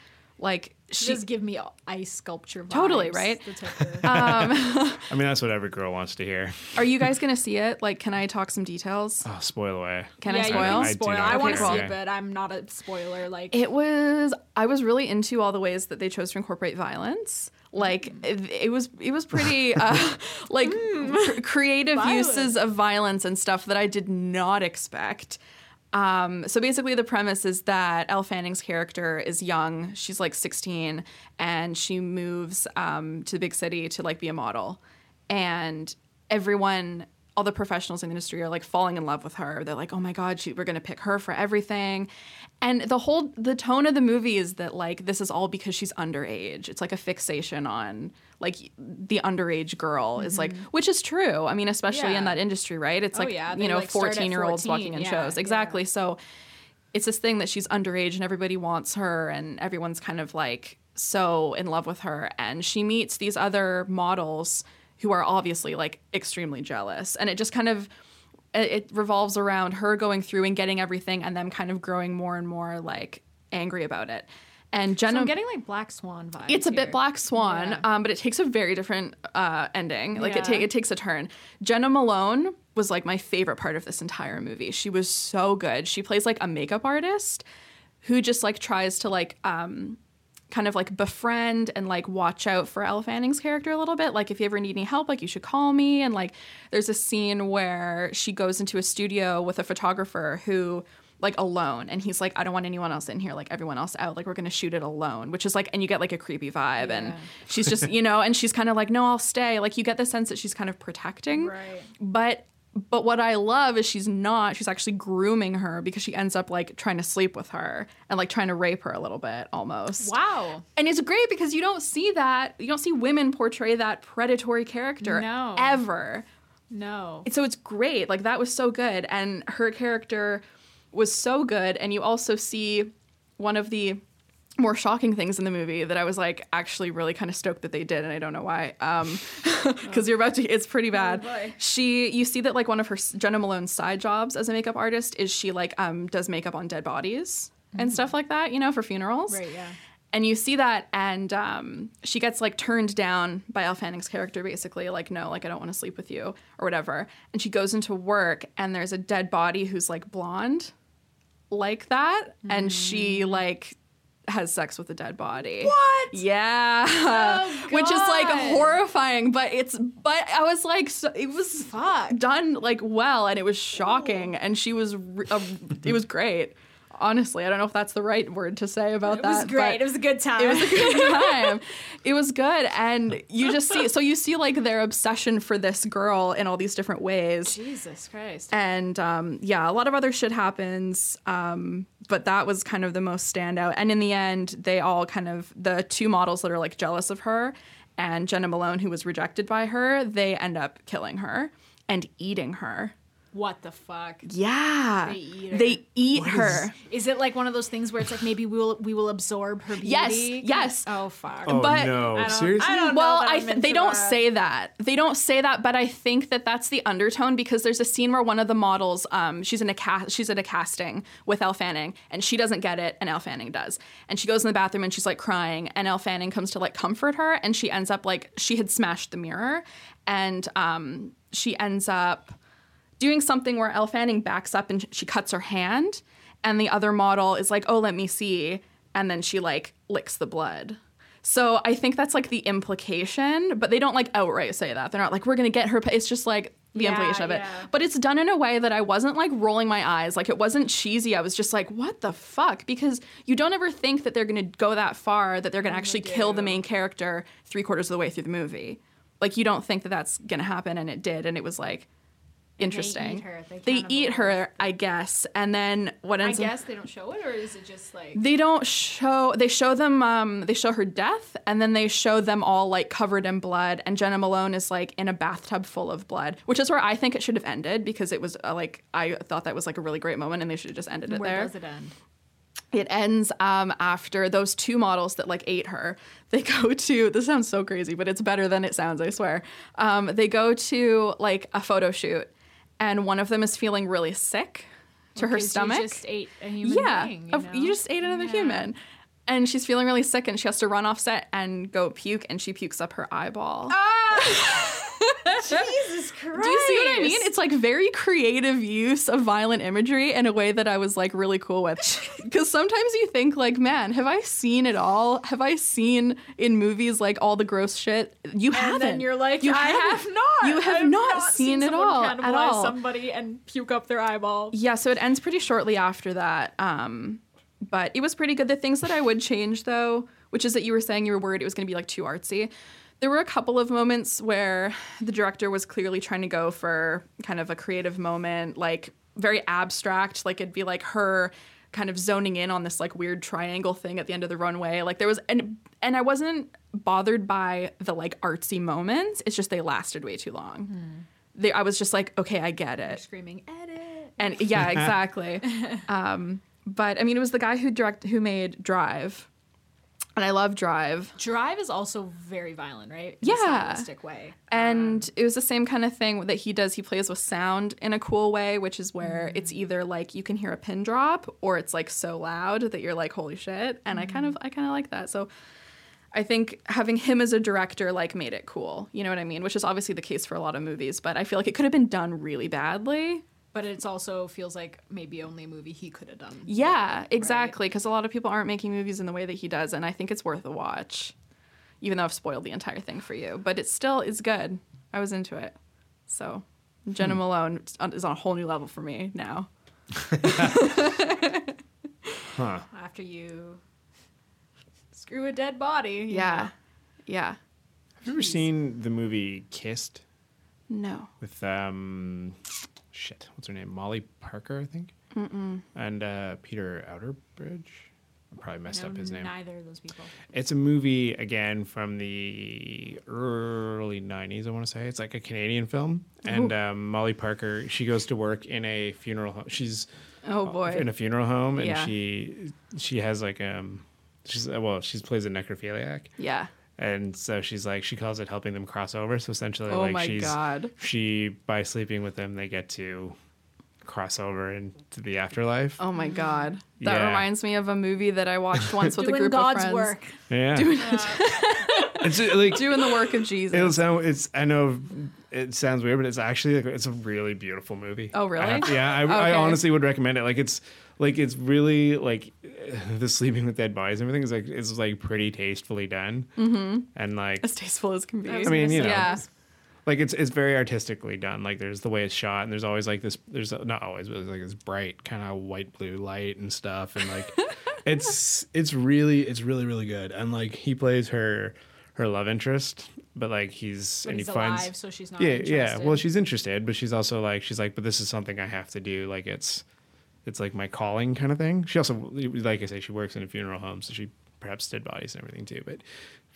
like She she does give me ice sculpture vibes. Totally, right? The type of- I mean, that's what every girl wants to hear. Are you guys gonna see it? Like, can I talk some details? Oh, spoil away. Can yeah, I spoil? can I spoil. not I, want to care. see Okay. it, but I'm not a spoiler. Like It was. I was really into all the ways that they chose to incorporate violence. Like mm. it, it was. It was pretty uh, like mm. cr- creative Violence. uses of violence and stuff that I did not expect. Um, so basically, the premise is that Elle Fanning's character is young. She's like 16, and she moves um, to the big city to like be a model. And everyone, all the professionals in the industry are like falling in love with her. They're like, "Oh my god, she, we're gonna pick her for everything." And the whole the tone of the movie is that like this is all because she's underage. It's like a fixation on like the underage girl is like, which is true. I mean, especially in that industry, right? It's Oh, like yeah, you know, like, 14 year olds walking in yeah, shows. yeah. Exactly. So it's this thing that she's underage and everybody wants her and everyone's kind of like so in love with her and she meets these other models who are obviously like extremely jealous and it just kind of it, it revolves around her going through and getting everything and them kind of growing more and more like angry about it and so Jena I'm getting like Black Swan vibes. it's a bit. Black Swan, Yeah. um, but it takes a very different uh, ending. Like it, ta- it takes a turn. Jena Malone was like my favorite part of this entire movie. She was so good. She plays like a makeup artist who just like tries to like um, kind of like befriend and like watch out for Elle Fanning's character a little bit. Like if you ever need any help, like you should call me. And like there's a scene where she goes into a studio with a photographer who like alone and he's like i don't want anyone else in here like everyone else out like we're gonna shoot it alone which is like and you get like a creepy vibe and she's just you know and she's kind of like no i'll stay like you get the sense that she's kind of protecting Right. but but what i love is she's not she's actually grooming her because she ends up like trying to sleep with her and like trying to rape her a little bit almost Wow. and it's great because you don't see that you don't see women portray that predatory character No. ever No. And so it's great like that was so good and her character was so good and you also see one of the more shocking things in the movie that I was like actually really kind of stoked that they did and I don't know why um because you're about to it's pretty bad boy. she you see that like one of her Jena Malone's side jobs as a makeup artist is she like um does makeup on dead bodies and stuff like that you know for funerals Right. Yeah. and you see that and um, she gets like turned down by Elle Fanning's character basically like no like I don't want to sleep with you or whatever and she goes into work and there's a dead body who's like blonde like that and she like has sex with a dead body. What? Yeah, Oh, which is like horrifying. But it's but I was like, so, it was Fuck. done like well, and it was shocking, and she was re- uh, it was great. Honestly, I don't know if that's the right word to say about It that. It was great. It was a good time. it was a good time. It was good, and you just see so you see like their obsession for this girl in all these different ways. Jesus Christ. And um, yeah, a lot of other shit happens, um, but that was kind of the most standout. And in the end, they all kind of the two models that are like jealous of her, and Jena Malone, who was rejected by her, they end up killing her and eating her. What the fuck? Yeah, They eat her. They eat her. Is it like one of those things where it's like maybe we will we will absorb her beauty? Yes, yes. Oh fuck. Oh But- no! I don't- Seriously? I don't know well, that I th- they don't that. say that. They don't say that, but I think that that's the undertone because there's a scene where one of the models, um, she's in a cast, she's at a casting with Elle Fanning, and she doesn't get it, and Elle Fanning does, and she goes in the bathroom and she's like crying, and Elle Fanning comes to like comfort her, and she ends up like she had smashed the mirror, and um, she ends up doing something where Elle Fanning backs up and she cuts her hand, and the other model is like, "Oh, let me see," and then she like licks the blood. So I think that's like the implication, but they don't like outright say that. They're not like, "We're gonna get her." pa-" It's just like the Yeah, implication of it. yeah. But it's done in a way that I wasn't like rolling my eyes. Like it wasn't cheesy. I was just like, "What the fuck?" Because you don't ever think that they're gonna go that far that they're gonna oh, actually kill the main character three quarters of the way through the movie. Like you don't think that that's gonna happen, and it did, and it was like interesting. eat her. They They eat her, I guess, and then what I ends up guess they don't show it, or is it just like they don't show they show them um they show her death and then they show them all like covered in blood and jena malone is like in a bathtub full of blood which is where i think it should have ended because it was uh, like i thought that was like a really great moment and they should have just ended it where there does it end? it ends um, after those two models that like ate her they go to this sounds so crazy but it's better than it sounds i swear um, they go to like a photo shoot and one of them is feeling really sick to her stomach You just ate a human yeah, being. You, know? you just ate another Yeah. human. And she's feeling really sick and she has to run off set and go puke and she pukes up her eyeball. Ah! Jesus Christ. Do you see what I mean? It's like very creative use of violent imagery in a way that I was like really cool with. Because sometimes you think like, man, have I seen it all? Have I seen in movies like all the gross shit? You haven't. and then you're like, you I have not. You have have not, seen, it someone all at all. Somebody and puke up their eyeball. Yeah, so it ends pretty shortly after that. Um, but it was pretty good. The things that I would change, though, which is that you were saying you were worried it was going to be like too artsy. There were a couple of moments where the director was clearly trying to go for kind of a creative moment, like very abstract. Like it'd be like her kind of zoning in on this like weird triangle thing at the end of the runway. Like there was, and and I wasn't bothered by the like artsy moments. It's just they lasted way too long. They, I was just like, okay, I get it. Screaming, edit. And yeah, exactly. um, but I mean, it was the guy who direct who made Drive, and I love Drive. Drive is also very violent, right? In Yeah. a way. And um, it was the same kind of thing that he does. He plays with sound in a cool way, which is where mm. it's either like you can hear a pin drop or it's like so loud that you're like, holy shit. And I kind mm. of, I kind of like that. So I think having him as a director like made it cool. You know what I mean? Which is obviously the case for a lot of movies, but I feel like it could have been done really badly. But it's also feels like maybe only a movie he could have done. Yeah, exactly. Because a lot of people aren't making movies in the way that he does, and I think it's worth a watch. Even though I've spoiled the entire thing for you, but it still is good. I was into it. So Jena Malone is on- a whole new level for me now. Huh. After you screw a dead body. Yeah, know. yeah. Have you ever seen the movie Kissed No. with um, shit, what's her name? Molly Parker, I think. Mm-mm. And uh, Peter Outerbridge. I probably messed up his name. Neither of those people. It's a movie again from the early '90s. I want to say it's like a Canadian film, and um, Molly Parker she goes to work in a funeral home. She's Oh boy. in a funeral home, and Yeah. she she has like um she's well she plays a necrophiliac, yeah. And so she's like she calls it helping them cross over. So essentially, Oh like my she's god. she by sleeping with them they get to cross over into the afterlife. Oh my god. That Yeah. reminds me of a movie that I watched once with a group God's of friends. work. Yeah, it's uh, like Doing the work of Jesus. It'll sound. It's. I know it sounds weird, but it's actually like, it's a really beautiful movie. Oh, really? I have- yeah, I, I honestly would recommend it. Like it's like it's really like the sleeping with dead bodies and everything is like it's like pretty tastefully done. Mm-hmm. And like As tasteful as can be. I I mean, you know, Yeah. like it's it's very artistically done. Like there's the way it's shot, and there's always like this. There's not always, but there's like this bright kind of white blue light and stuff, and like it's it's really it's really really good. And like he plays her her love interest, but like he's But and he's he finds alive, so she's not. yeah yeah. Well, she's interested, but she's also like she's like, but this is something I have to do. Like it's it's like my calling kind of thing. She also like I say, she works in a funeral home, so she perhaps did bodies and everything too. But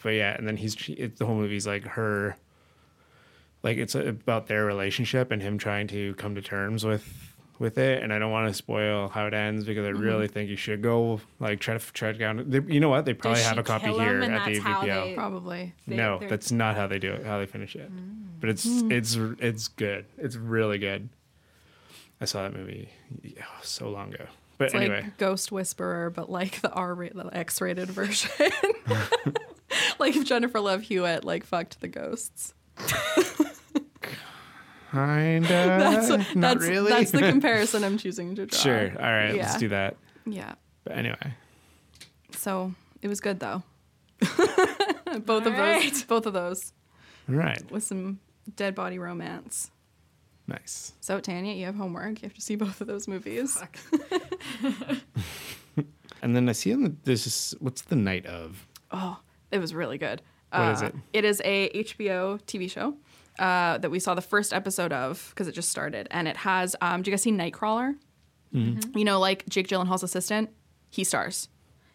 but yeah, and then he's she, it, the whole movie's like her like it's about their relationship and him trying to come to terms with with it and i don't want to spoil how it ends because i Mm-hmm. really think you should go like try to track down they, you know what they probably Does have a copy here at the that's how vpo they- Probably. They- no they're- that's not how they do it how they finish it but it's it's it's good it's really good i saw that movie yeah, so long ago but It's anyway like Ghost Whisperer, but like the R rated, the X rated version. like if Jennifer Love Hewitt like fucked the ghosts. kinda That's not that's really that's the comparison I'm choosing to draw. sure all right let's do that Yeah. but anyway So it was good though. both of those, Alright. both of those, all right with some dead body romance. Nice So Tanya, you have homework. You have to see both of those movies. and then i see on the this is what's the night of Oh, it was really good. What is Uh, it? It is a HBO TV show uh, that we saw the first episode of because it just started, and it has. Um, do you guys see Nightcrawler? Mm-hmm. You know, like Jake Gyllenhaal's assistant. He stars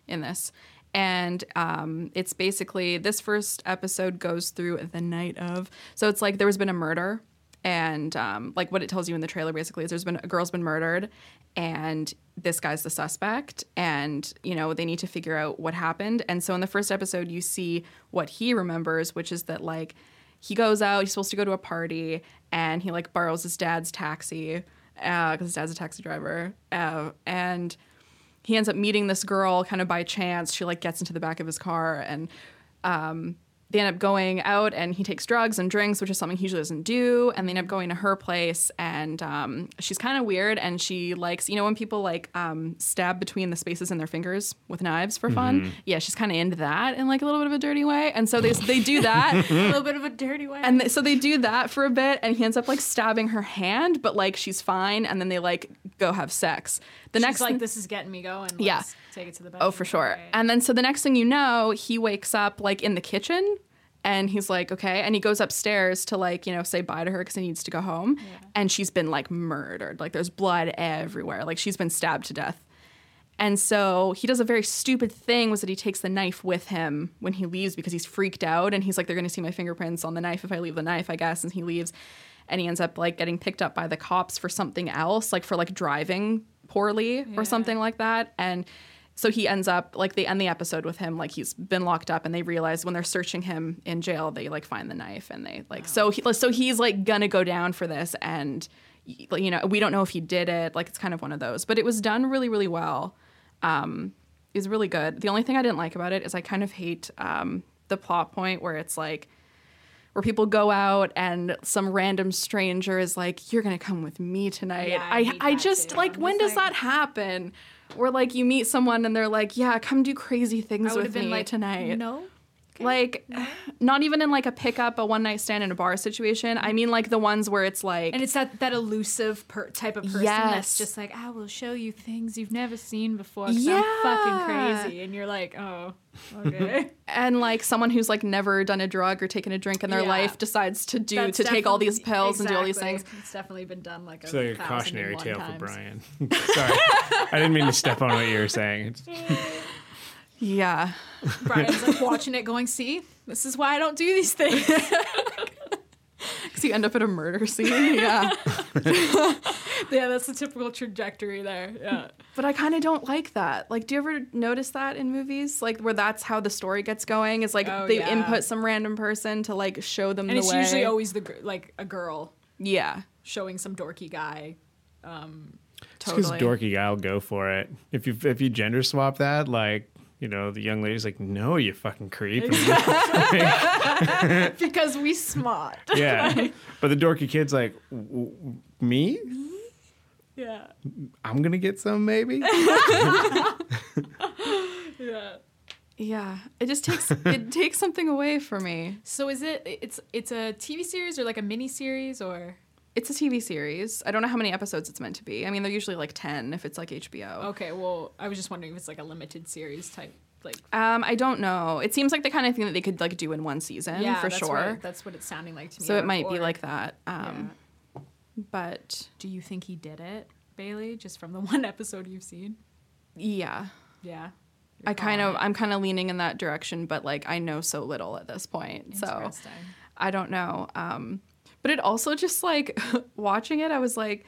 in this, and um, it's basically this first episode goes through the night of. So it's like there's been a murder, and um, like what it tells you in the trailer basically is there's been a girl's been murdered, and this guy's the suspect, and you know they need to figure out what happened. And so in the first episode, you see what he remembers, which is that like he goes out, he's supposed to go to a party, and he like borrows his dad's taxi because his dad's a taxi driver, uh, and he ends up meeting this girl kind of by chance. She like gets into the back of his car and um, they end up going out and he takes drugs and drinks, which is something he usually doesn't do. And they end up going to her place and um, she's kind of weird and she likes, you know, when people like um, stab between the spaces in their fingers with knives for fun. Yeah, she's kind of into that in like a little bit of a dirty way. And so they, they do that. a little bit of a dirty way. And th- so they do that for a bit, and he ends up like stabbing her hand, but like she's fine, and then they like go have sex. The She's next like, this is getting me going. Yeah. Let's take it to the bed. Oh, for sure. And then so the next thing you know, he wakes up like in the kitchen and he's like, okay. And he goes upstairs to like, you know, say bye to her because he needs to go home. And she's been like murdered. Like there's blood everywhere. Like she's been stabbed to death. And so he does a very stupid thing was that he takes the knife with him when he leaves because he's freaked out and he's like, they're gonna see my fingerprints on the knife if I leave the knife, I guess. And he leaves and he ends up like getting picked up by the cops for something else, like for like driving poorly or something like that. And so he ends up like they end the episode with him like he's been locked up and they realize when they're searching him in jail they like find the knife and they like so he so he's like gonna go down for this and you know we don't know if he did it like it's kind of one of those. But it was done really really well. Um it was really good. The only thing i didn't like about it is i kind of hate um the plot point where it's like where people go out and some random stranger is like, "You're gonna come with me tonight." Yeah, I I I just too. like I'm when just does like- that happen? Where like you meet someone and they're like, "Yeah, come do crazy things with me like, tonight." No. Like, not even in like a pickup, a one night stand in a bar situation. I mean, like the ones where it's like, And it's that that elusive per- type of person Yes. that's just like, I will show you things you've never seen before Yeah. I'm fucking crazy, and you're like, oh, okay. and like someone who's like never done a drug or taken a drink in their Yeah. life decides to do That's to take all these definitely- pills and do all these things. It's definitely been done like a, It's like a cautionary tale times. for Bryan. Sorry, I didn't mean to step on what you were saying. Yeah. Bryan's like watching it, going, "See, this is why I don't do these things." Because you end up at a murder scene. Yeah. yeah, that's the typical trajectory there. Yeah. But I kind of don't like that. Like, do you ever notice that in movies? Like, where that's how the story gets going? Is like Oh, they yeah. input some random person to like show them the. And the it's way. usually always the gr- like a girl yeah, showing some dorky guy. Um, because totally. Because dorky guy'll go for it. If you if you gender swap that, like you know, the young lady's like, "No, you fucking creep." because we smart. yeah, but the dorky kid's like, "W- w- "Me? Yeah. I'm gonna get some maybe. Yeah. Yeah, it just takes it takes something away from me. So is it it's it's a TV series or like a mini series or It's a TV series. I don't know how many episodes it's meant to be. I mean, they're usually like ten if it's like HBO. Okay, well, I was just wondering if it's like a limited series type like Um, I don't know. It seems like the kind of thing that they could like do in one season yeah, for that's sure. What, that's what it's sounding like to me. so it might be like that. Um, but Do you think he did it, Bailey, just from the one episode you've seen? yeah, Yeah. I kind of I'm kind of leaning in that direction, but like I know so little at this point, so I don't know. Um, but it also just like watching it, I was like,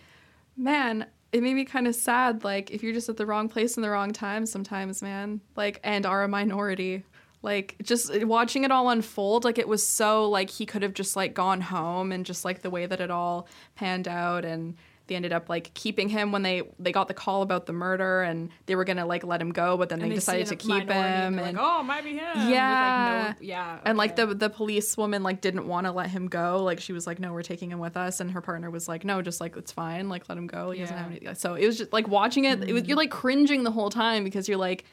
man, it made me kind of sad. Like if you're just at the wrong place in the wrong time, sometimes, man, like and are a minority. Like just uh, watching it all unfold, like it was so like he could have just like gone home and just like the way that it all panned out and they ended up like keeping him when they they got the call about the murder and they were gonna like let him go but then And they, they decided to keep minority and him and like, oh, it might be him. with, like, Yeah. no- yeah. and like the the police woman like didn't want to let him go. Like she was like, "No, we're taking him with us." And her partner was like, "No, just like it's fine. Like let him go. He doesn't have Yeah. anything." So it was just like watching it. it was, you're like cringing the whole time because you're like,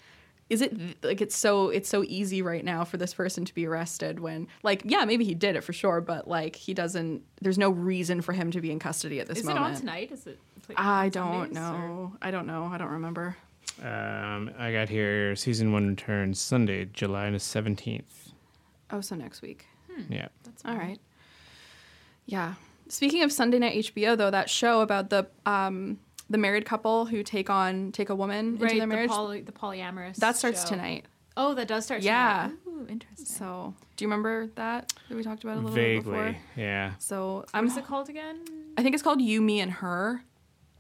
"Is it like it's so it's so easy right now for this person to be arrested when like yeah maybe he did it for sure, but like he doesn't. There's no reason for him to be in custody at this Is moment. Is it on tonight? Is it? played I don't Sundays, or- know. I don't know. I don't remember. um, I got here. Season one returns Sunday, July the seventeenth. Oh, so next week. Yeah. That's all right. Yeah. Speaking of Sunday night HBO, though, that show about the um the married couple who take on take a woman Right, into their the, marriage poly, the polyamorous. that starts show. tonight. Oh, that does start. Yeah. Tonight. Ooh, interesting. So, do you remember that that we talked about a little bit before? Vaguely. Yeah. So, What I'm is it called again? I think it's called You, Me, and Her,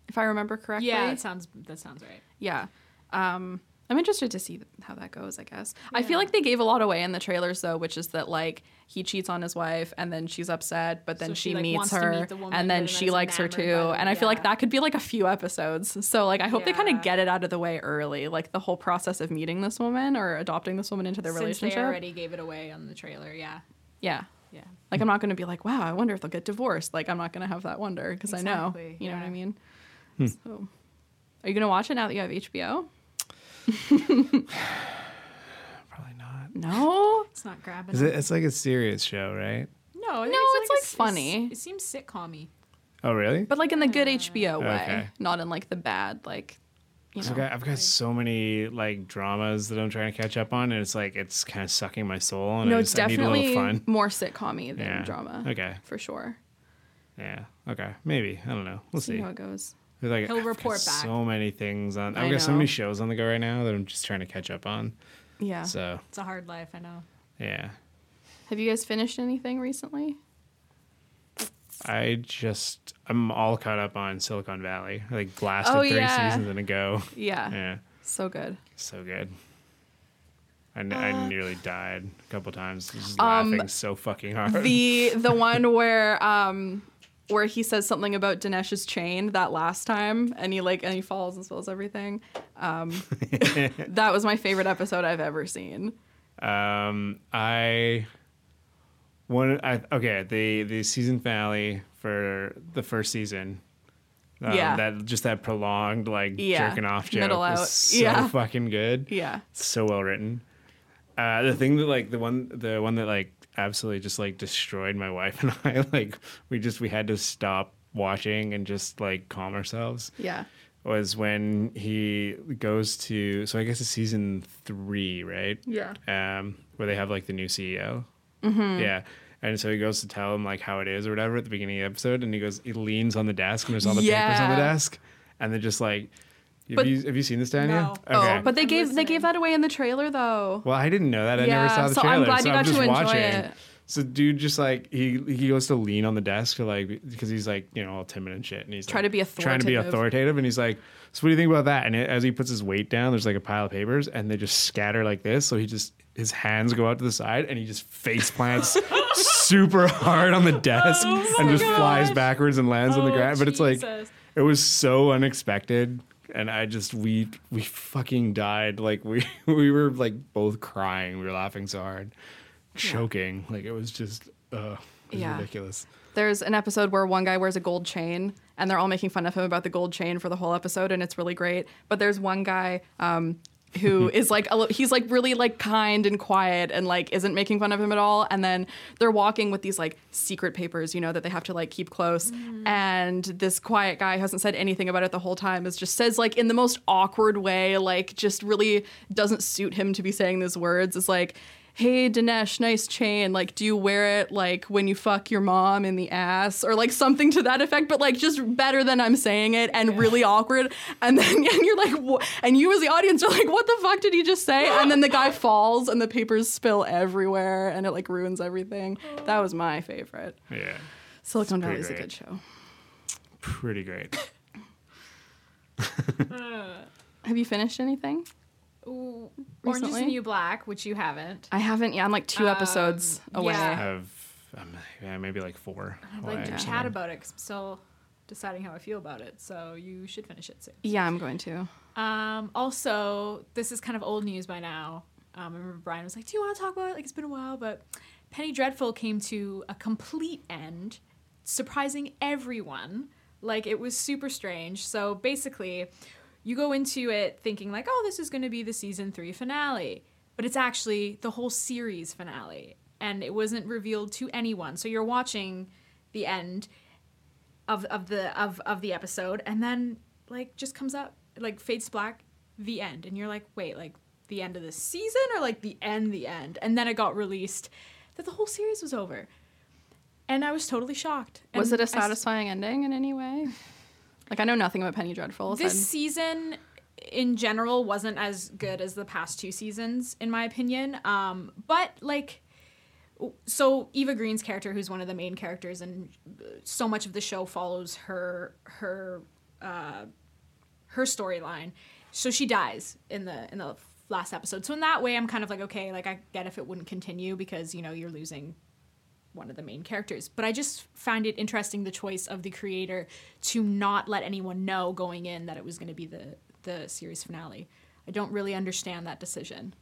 if I remember correctly. Yeah, it sounds. That sounds right. Yeah. Um, I'm interested to see how that goes, I guess. I feel like they gave a lot away in the trailers, though, which is that, like, he cheats on his wife and then she's upset, but then So she, she, like, meets her meet the woman, and then then she likes her too. by and I feel like that could be like a few episodes. So, like, I hope they kind of get it out of the way early, like the whole process of meeting this woman or adopting this woman into their Since relationship. they already gave it away on the trailer. Yeah. yeah. Yeah. Like, I'm not going to be like, wow, I wonder if they'll get divorced. Like, I'm not going to have that wonder because I know. Exactly, You know what I yeah. mean? Hmm. So, are you going to watch it now that you have HBO? Probably not. No. It's not grabbing. Is it. it? It's like a serious show, right? No, I think No, it's, like, a s- funny. It seems sitcom-y. Oh, really? But like in the good HBO way, Okay. not in like the bad, like you know. I've got, I've got so many like dramas that I'm trying to catch up on, and it's like it's kind of sucking my soul. And no, I it's just I need a definitely fun. more sitcom-y than Yeah. drama. Okay. For sure. Yeah. Okay. Maybe. I don't know. We'll See see. how it goes. Like, He'll I've got report back. So many things on. I I've got so many shows on the go right now that I'm just trying to catch up on. Yeah. So It's a hard life, I know. yeah, Have you guys finished anything recently? I just I'm all caught up on Silicon Valley. I like blasted Oh, three yeah. seasons in a go. Yeah. Yeah. So good. So good. I I nearly died a couple times just Uh, Um, laughing so fucking hard. The the one where um where he says something about Dinesh's chain that last time and he like and he falls and spills everything. Um that was my favorite episode I've ever seen. Um, I one I okay the the season finale for the first season. Um, Yeah. that just that prolonged like Yeah, jerking off joke middle was out. so Yeah. fucking good. Yeah. so well written. Uh, the thing that like the one the one that like absolutely just like destroyed my wife and I like we just we had to stop watching and just like calm ourselves Yeah. was when he goes to so I guess it's season three right Yeah. um where they have like the new CEO mm-hmm. yeah and so he goes to tell him like how it is or whatever at the beginning of the episode and he goes he leans on the desk and there's all the papers on the desk and they're just like have, you, have you seen this Daniel? No. Oh, but they I'm gave they gave that away in the trailer though. Well, I didn't know that. I Yeah, never saw the so I'm trailer. glad you so got I'm to just enjoy watching. it. So dude just like he he goes to lean on the desk like because he's like you know all timid and shit and he's Try like, to be trying to be authoritative. authoritative and he's like so what do you think about that and as he puts his weight down there's like a pile of papers and they just scatter like this so he just his hands go out to the side and he just face plants super hard on the oh desk Oh and just gosh. flies backwards and lands on the Oh, ground but it's like it was so unexpected and i just we we fucking died like we we were like both crying we were laughing so hard choking like it was just uh It's Yeah. ridiculous. There's an episode where one guy wears a gold chain, and they're all making fun of him about the gold chain for the whole episode, and it's really great. But there's one guy um, who is like a he's like really like kind and quiet, and like isn't making fun of him at all. And then they're walking with these like secret papers, you know, that they have to like keep close. Mm-hmm. And this quiet guy who hasn't said anything about it the whole time is just says like in the most awkward way, like just really doesn't suit him to be saying these words. Is like hey Dinesh, nice chain. Like, do you wear it like when you fuck your mom in the ass or like something to that effect? But like just better than I'm saying it and really awkward. And then and you're like, and you as the audience are like, what the fuck did he just say? And then the guy falls and the papers spill everywhere and it like ruins everything. That was my favorite. Yeah. Silicon Valley is a good show. Pretty great. Have you finished anything? Ooh, Orange is the Recently? New Black, which you haven't. I haven't. Yeah, I'm like two Um, episodes away. yeah. have um, yeah, maybe like four. I'd like to away. chat about it 'cause I'm still deciding how I feel about it. So you should finish it soon. Yeah, I'm going to. Um, also, this is kind of old news by now. Um, I remember Bryan was like, "Do you want to talk about it? Like it's been a while." But Penny Dreadful came to a complete end, surprising everyone. Like it was super strange. So basically, you go into it thinking like, "Oh, this is going to be the season three finale," but it's actually the whole series finale, and it wasn't revealed to anyone. So you're watching the end of of the of of the episode and then like just comes up like fades to black the end and you're like wait like the end of the season or like the end the end and then it got released that the whole series was over and i was totally shocked Was it a satisfying ending in any way? Like I know nothing about Penny Dreadful. this aside- season in general wasn't as good as the past two seasons in my opinion um but like so eva green's character who's one of the main characters and so much of the show follows her her uh her storyline so she dies in the in the last episode so in that way i'm kind of like okay like i get if it wouldn't continue because you know you're losing one of the main characters. But I just found it interesting the choice of the creator to not let anyone know going in that it was going to be the the series finale. I don't really understand that decision.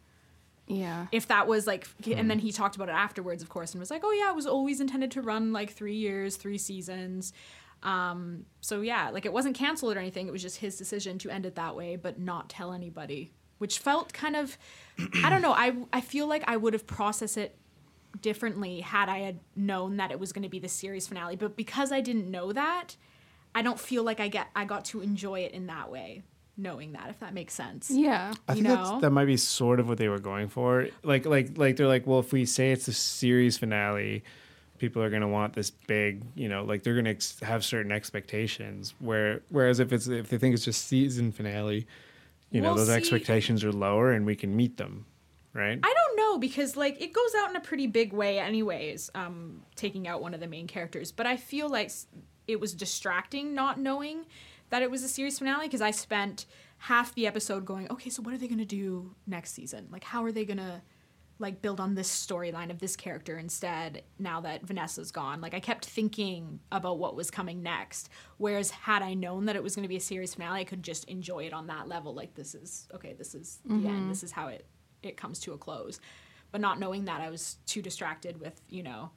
yeah. If that was like, and then he talked about it afterwards, of course, and was like, "Oh yeah, it was always intended to run like three years, three seasons." Um, so yeah, like it wasn't canceled or anything. It was just his decision to end it that way, but not tell anybody, which felt kind of, I don't know. I I feel like I would have processed it differently had I had known that it was going to be the series finale. But because I didn't know that, I don't feel like I get I got to enjoy it in that way, knowing that if that makes sense. Yeah. I you think that's, that might be sort of what they were going for. Like, like, like they're like, well, if we say it's the series finale, people are gonna want this big, you know, like they're gonna ex- have certain expectations. Where, whereas if it's if they think it's just season finale, you know, those see- expectations are lower, and we can meet them, right? I don't know because like it goes out in a pretty big way anyways, um taking out one of the main characters, but I feel like it was distracting not knowing that it was a series finale because I spent half the episode going, "Okay, so what are they going to do next season? Like how are they going to like build on this storyline of this character instead now that Vanessa's gone. Like I kept thinking about what was coming next. Whereas had I known that it was going to be a series finale, I could just enjoy it on that level. Like this is okay, this is the end. This is how it it comes to a close. But not knowing that, I was too distracted with you know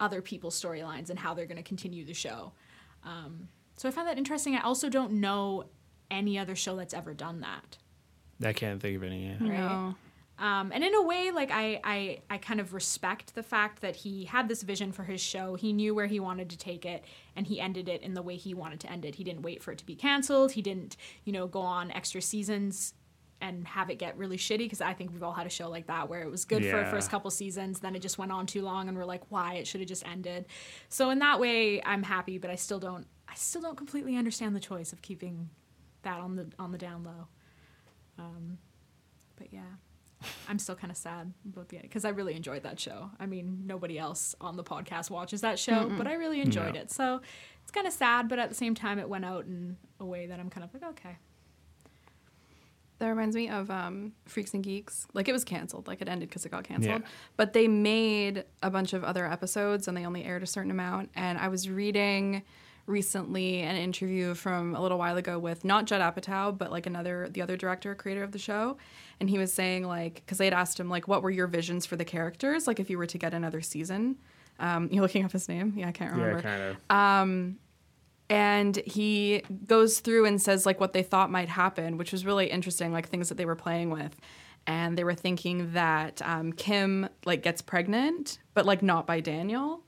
other people's storylines and how they're going to continue the show. Um, so I find that interesting. I also don't know any other show that's ever done that. I can't think of any. Yeah. Right. No. Um, and in a way, like I, I, I kind of respect the fact that he had this vision for his show. He knew where he wanted to take it, and he ended it in the way he wanted to end it. He didn't wait for it to be canceled. He didn't, you know, go on extra seasons and have it get really shitty. Because I think we've all had a show like that where it was good for the first couple seasons, then it just went on too long, and we're like, why? It should have just ended. So in that way, I'm happy, but I still don't, I still don't completely understand the choice of keeping that on the on the down low. Um, but yeah. I'm still kind of sad about the because I really enjoyed that show. I mean, nobody else on the podcast watches that show, but I really enjoyed No. it. So it's kind of sad, but at the same time, it went out in a way that I'm kind of like, okay. That reminds me of um, Freaks and Geeks. Like it was canceled. Like it ended because it got canceled. Yeah. But they made a bunch of other episodes and they only aired a certain amount. And I was reading recently an interview from a little while ago with not Judd Apatow, but like another the other director, creator of the show. And he was saying like because they had asked him like what were your visions for the characters like if you were to get another season. Um, you're looking up his name? Yeah, I can't remember. Yeah, kind of. And he goes through and says like what they thought might happen, which was really interesting, like things that they were playing with. And they were thinking that um, Kim like gets pregnant, but like not by Daniel,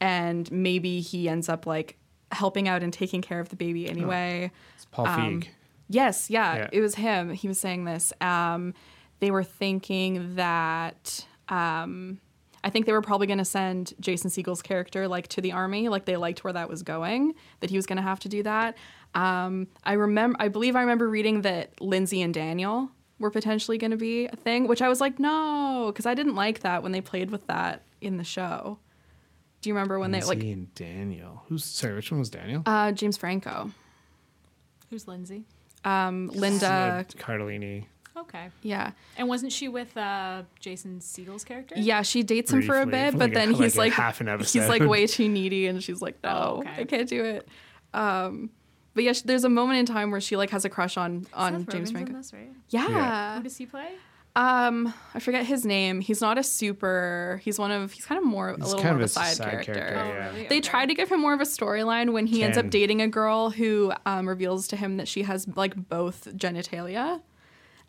and maybe he ends up like helping out and taking care of the baby anyway. it's Paul Feig. Yes, yeah, Yeah. it was him. He was saying this. Um, they were thinking that um, I think they were probably going to send Jason Segel's character like to the army. Like they liked where that was going. That he was going to have to do that. Um, I remember. I believe I remember reading that Lindsay and Daniel were potentially going to be a thing, which I was like, no, because I didn't like that when they played with that in the show. Do you remember when they Lindsay like and Daniel. Who's sorry? Which one was Daniel? uh, James Franco, Who's Lindsay? um, Linda? Cardellini. Okay. Yeah. And wasn't she with uh, Jason Segel's character? Yeah, she dates him for a bit, for but like then like he's a like half an he's like way too needy, and she's like, no, Oh, okay. I can't do it. Um, but yeah, sh- there's a moment in time where she like has a crush on on Seth James Franco. right? Yeah. Yeah. Who does he play? Um, I forget his name. He's not a super. He's one of. He's kind of more a He's little kind more of of a a side, side character. character, Oh, yeah. really? They Okay. try to give him more of a storyline when he ends up dating a girl who um, reveals to him that she has like both genitalia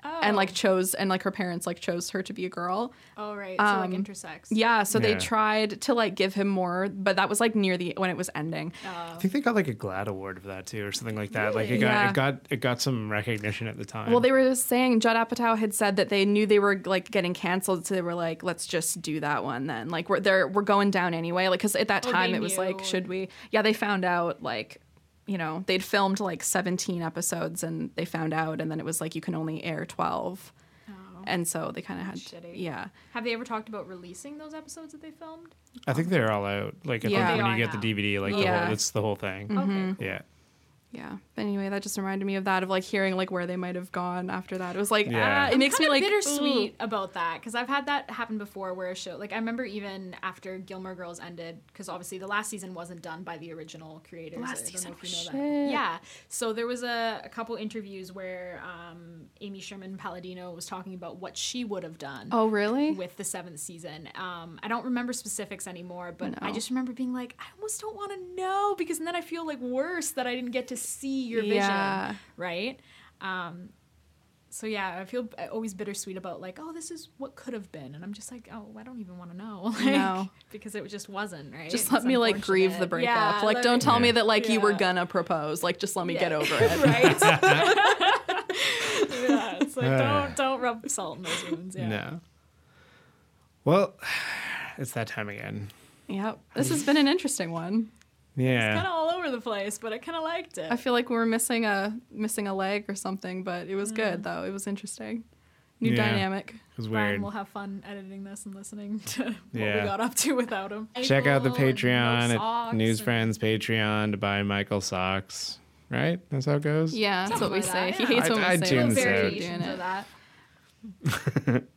Oh. and like chose and like her parents like chose her to be a girl. Oh, right. So like um, intersex. Yeah, so they tried to like give him more, but that was like near the when it was ending. I think they got like a GLAAD award for that too, or something like that. Like it got Yeah. it got it got some recognition at the time. Well, they were saying Judd Apatow had said that they knew they were like getting canceled, so they were like, "Let's just do that one then." Like we're they're we're going down anyway. Like because at that Oh, time they it was like, should we? Yeah, they found out like, you know, they'd filmed like 17 episodes and they found out, and then it was like you can only air 12, and so they kind of had Shitty. yeah. Have they ever talked about releasing those episodes that they filmed? I think they're all out. Like I Yeah. think when you get the. DVD, like the whole, it's the whole thing. Mm-hmm. Okay. Yeah. Yeah. But anyway, that just reminded me of that of like hearing like where they might have gone after that. It was like Yeah. ah, it makes me like bittersweet ooh. about that because I've had that happen before where a show like I remember even after Gilmore Girls ended because obviously the last season wasn't done by the original creators. Last I don't season know if you know that. Yeah, so there was a, a couple interviews where um, Amy Sherman Palladino was talking about what she would have done. Oh really? With the seventh season, um, I don't remember specifics anymore, but I just remember being like, I almost don't want to know because then I feel like worse that I didn't get to see your vision Yeah. right? Um, so yeah, I feel always bittersweet about like, oh, this is what could have been, and I'm just like, oh, I don't even want to know, like, No. because it just wasn't right. Just It's let me like grieve the unfortunate. breakup. Yeah, like don't me- tell me that like you were gonna propose. Like just let me get over it. right? yeah, it's like Uh. don't don't rub salt in those wounds. Yeah. No. Well, it's that time again. Yep. This has been an interesting one. Yeah. Kind of all over the place, but I kind of liked it. I feel like we were missing a missing a leg or something, but it was good though. It was interesting. New Yeah. dynamic. It was Bryan weird. will have fun editing this and listening to what Yeah. we got up to without him. Check out the Patreon no at News and- Friends Patreon to buy Michael socks. Right? That's how it goes. Yeah, that's what we Something say. like He that, hates yeah. when we I- say iTunes it, so out. doing it. that.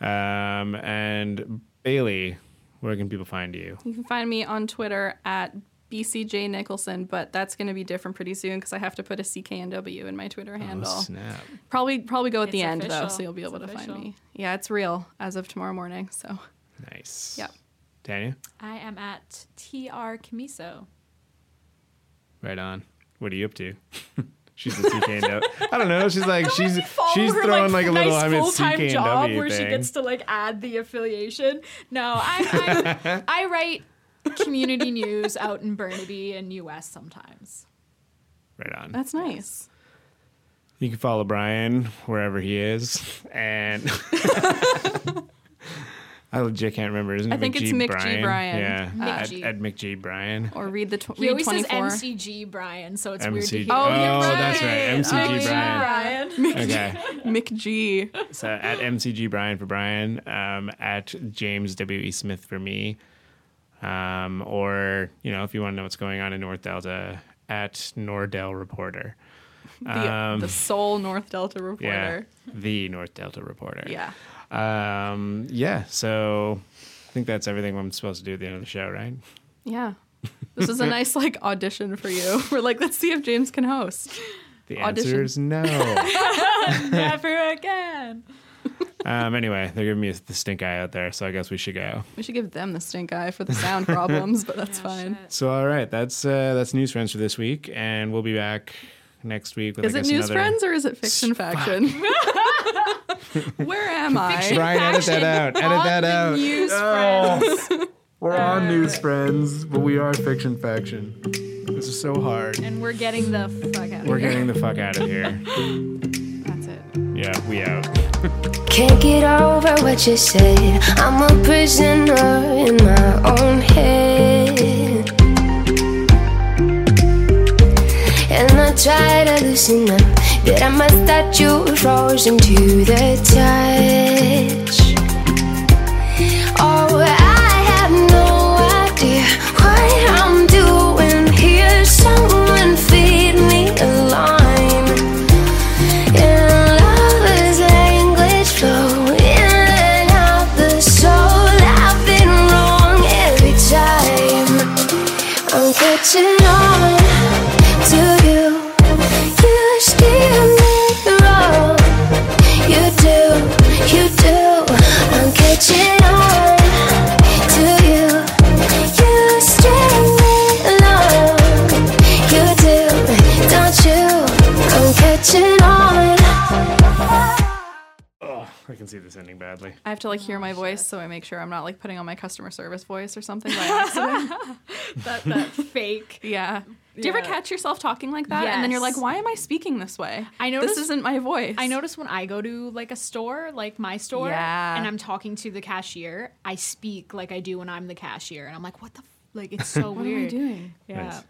Um, and Bailey, where can people find you? You can find me on Twitter at BCJ Nicholson, but that's going to be different pretty soon because I have to put a CKNW in my Twitter oh, handle. Oh, snap. Probably probably go at the It's end though, so you'll be able It's to find me. Yeah, it's real as of tomorrow morning. So Nice. Yep. Tanya, I am at TR Camiso. right on. What are you up to? she's a CKNW. I don't know. She's like she's she's throwing like, a little nice I'm at full-time CKNW job where thing. she gets to like add the affiliation. No, I I, I write community news out in Burnaby and US sometimes. right on. that's nice. You can follow Bryan wherever he is, and I legit can't remember. Isn't it I think McG it's Mick G. Bryan? Bryan. Yeah, Mick at, G. at Mick G. Bryan. Or read the tw- He read always twenty says. MCG Bryan, so it's weird to MCG. hear. Oh, you're oh, right. that's right. MCG Oh, Bryan. Brian. Okay. Mick G. So at MCG Bryan for Bryan, um, at James W E Smith for me, um, or you know if you want to know what's going on in North Delta, at Nordell Reporter. The, Um, the sole North Delta Yeah, reporter. the North Delta Reporter. Yeah. Um, yeah. So I think that's everything I'm supposed to do at the end of the show, right? Yeah. This is a nice like audition for you. We're like, let's see if James can host. The Audition. answer is no. Never again. Um, anyway, they're giving me the stink eye out there, so I guess we should go. We should give them the stink eye for the sound problems, but that's fine. So, all right, that's uh, that's news friends for this week, and we'll be back next week. With, Is I it news another... friends or is it fiction faction? Where am I? Bryan, edit that out. Edit On that out. News Oh. friends. We're on news friends, but we are fiction faction. This is so hard. And we're getting the fuck out of We're here. getting the fuck out of here. That's it. Yeah, we out. Can't get over what you said. I'm a prisoner in my own head. And I try to loosen up, but I'm a statue frozen to the touch. I can see this ending badly. I have to like hear my voice so I make sure I'm not like putting on my customer service voice or something by accident. that, that fake. yeah. Do you ever catch yourself talking like that? And then you're like, why am I speaking this way? I This isn't my voice. I notice when I go to like a store, like my store, Yeah. and I'm talking to the cashier, I speak like I do when I'm the cashier, and I'm like, what the, f-? like, it's so What weird. am I doing? Yeah. Nice.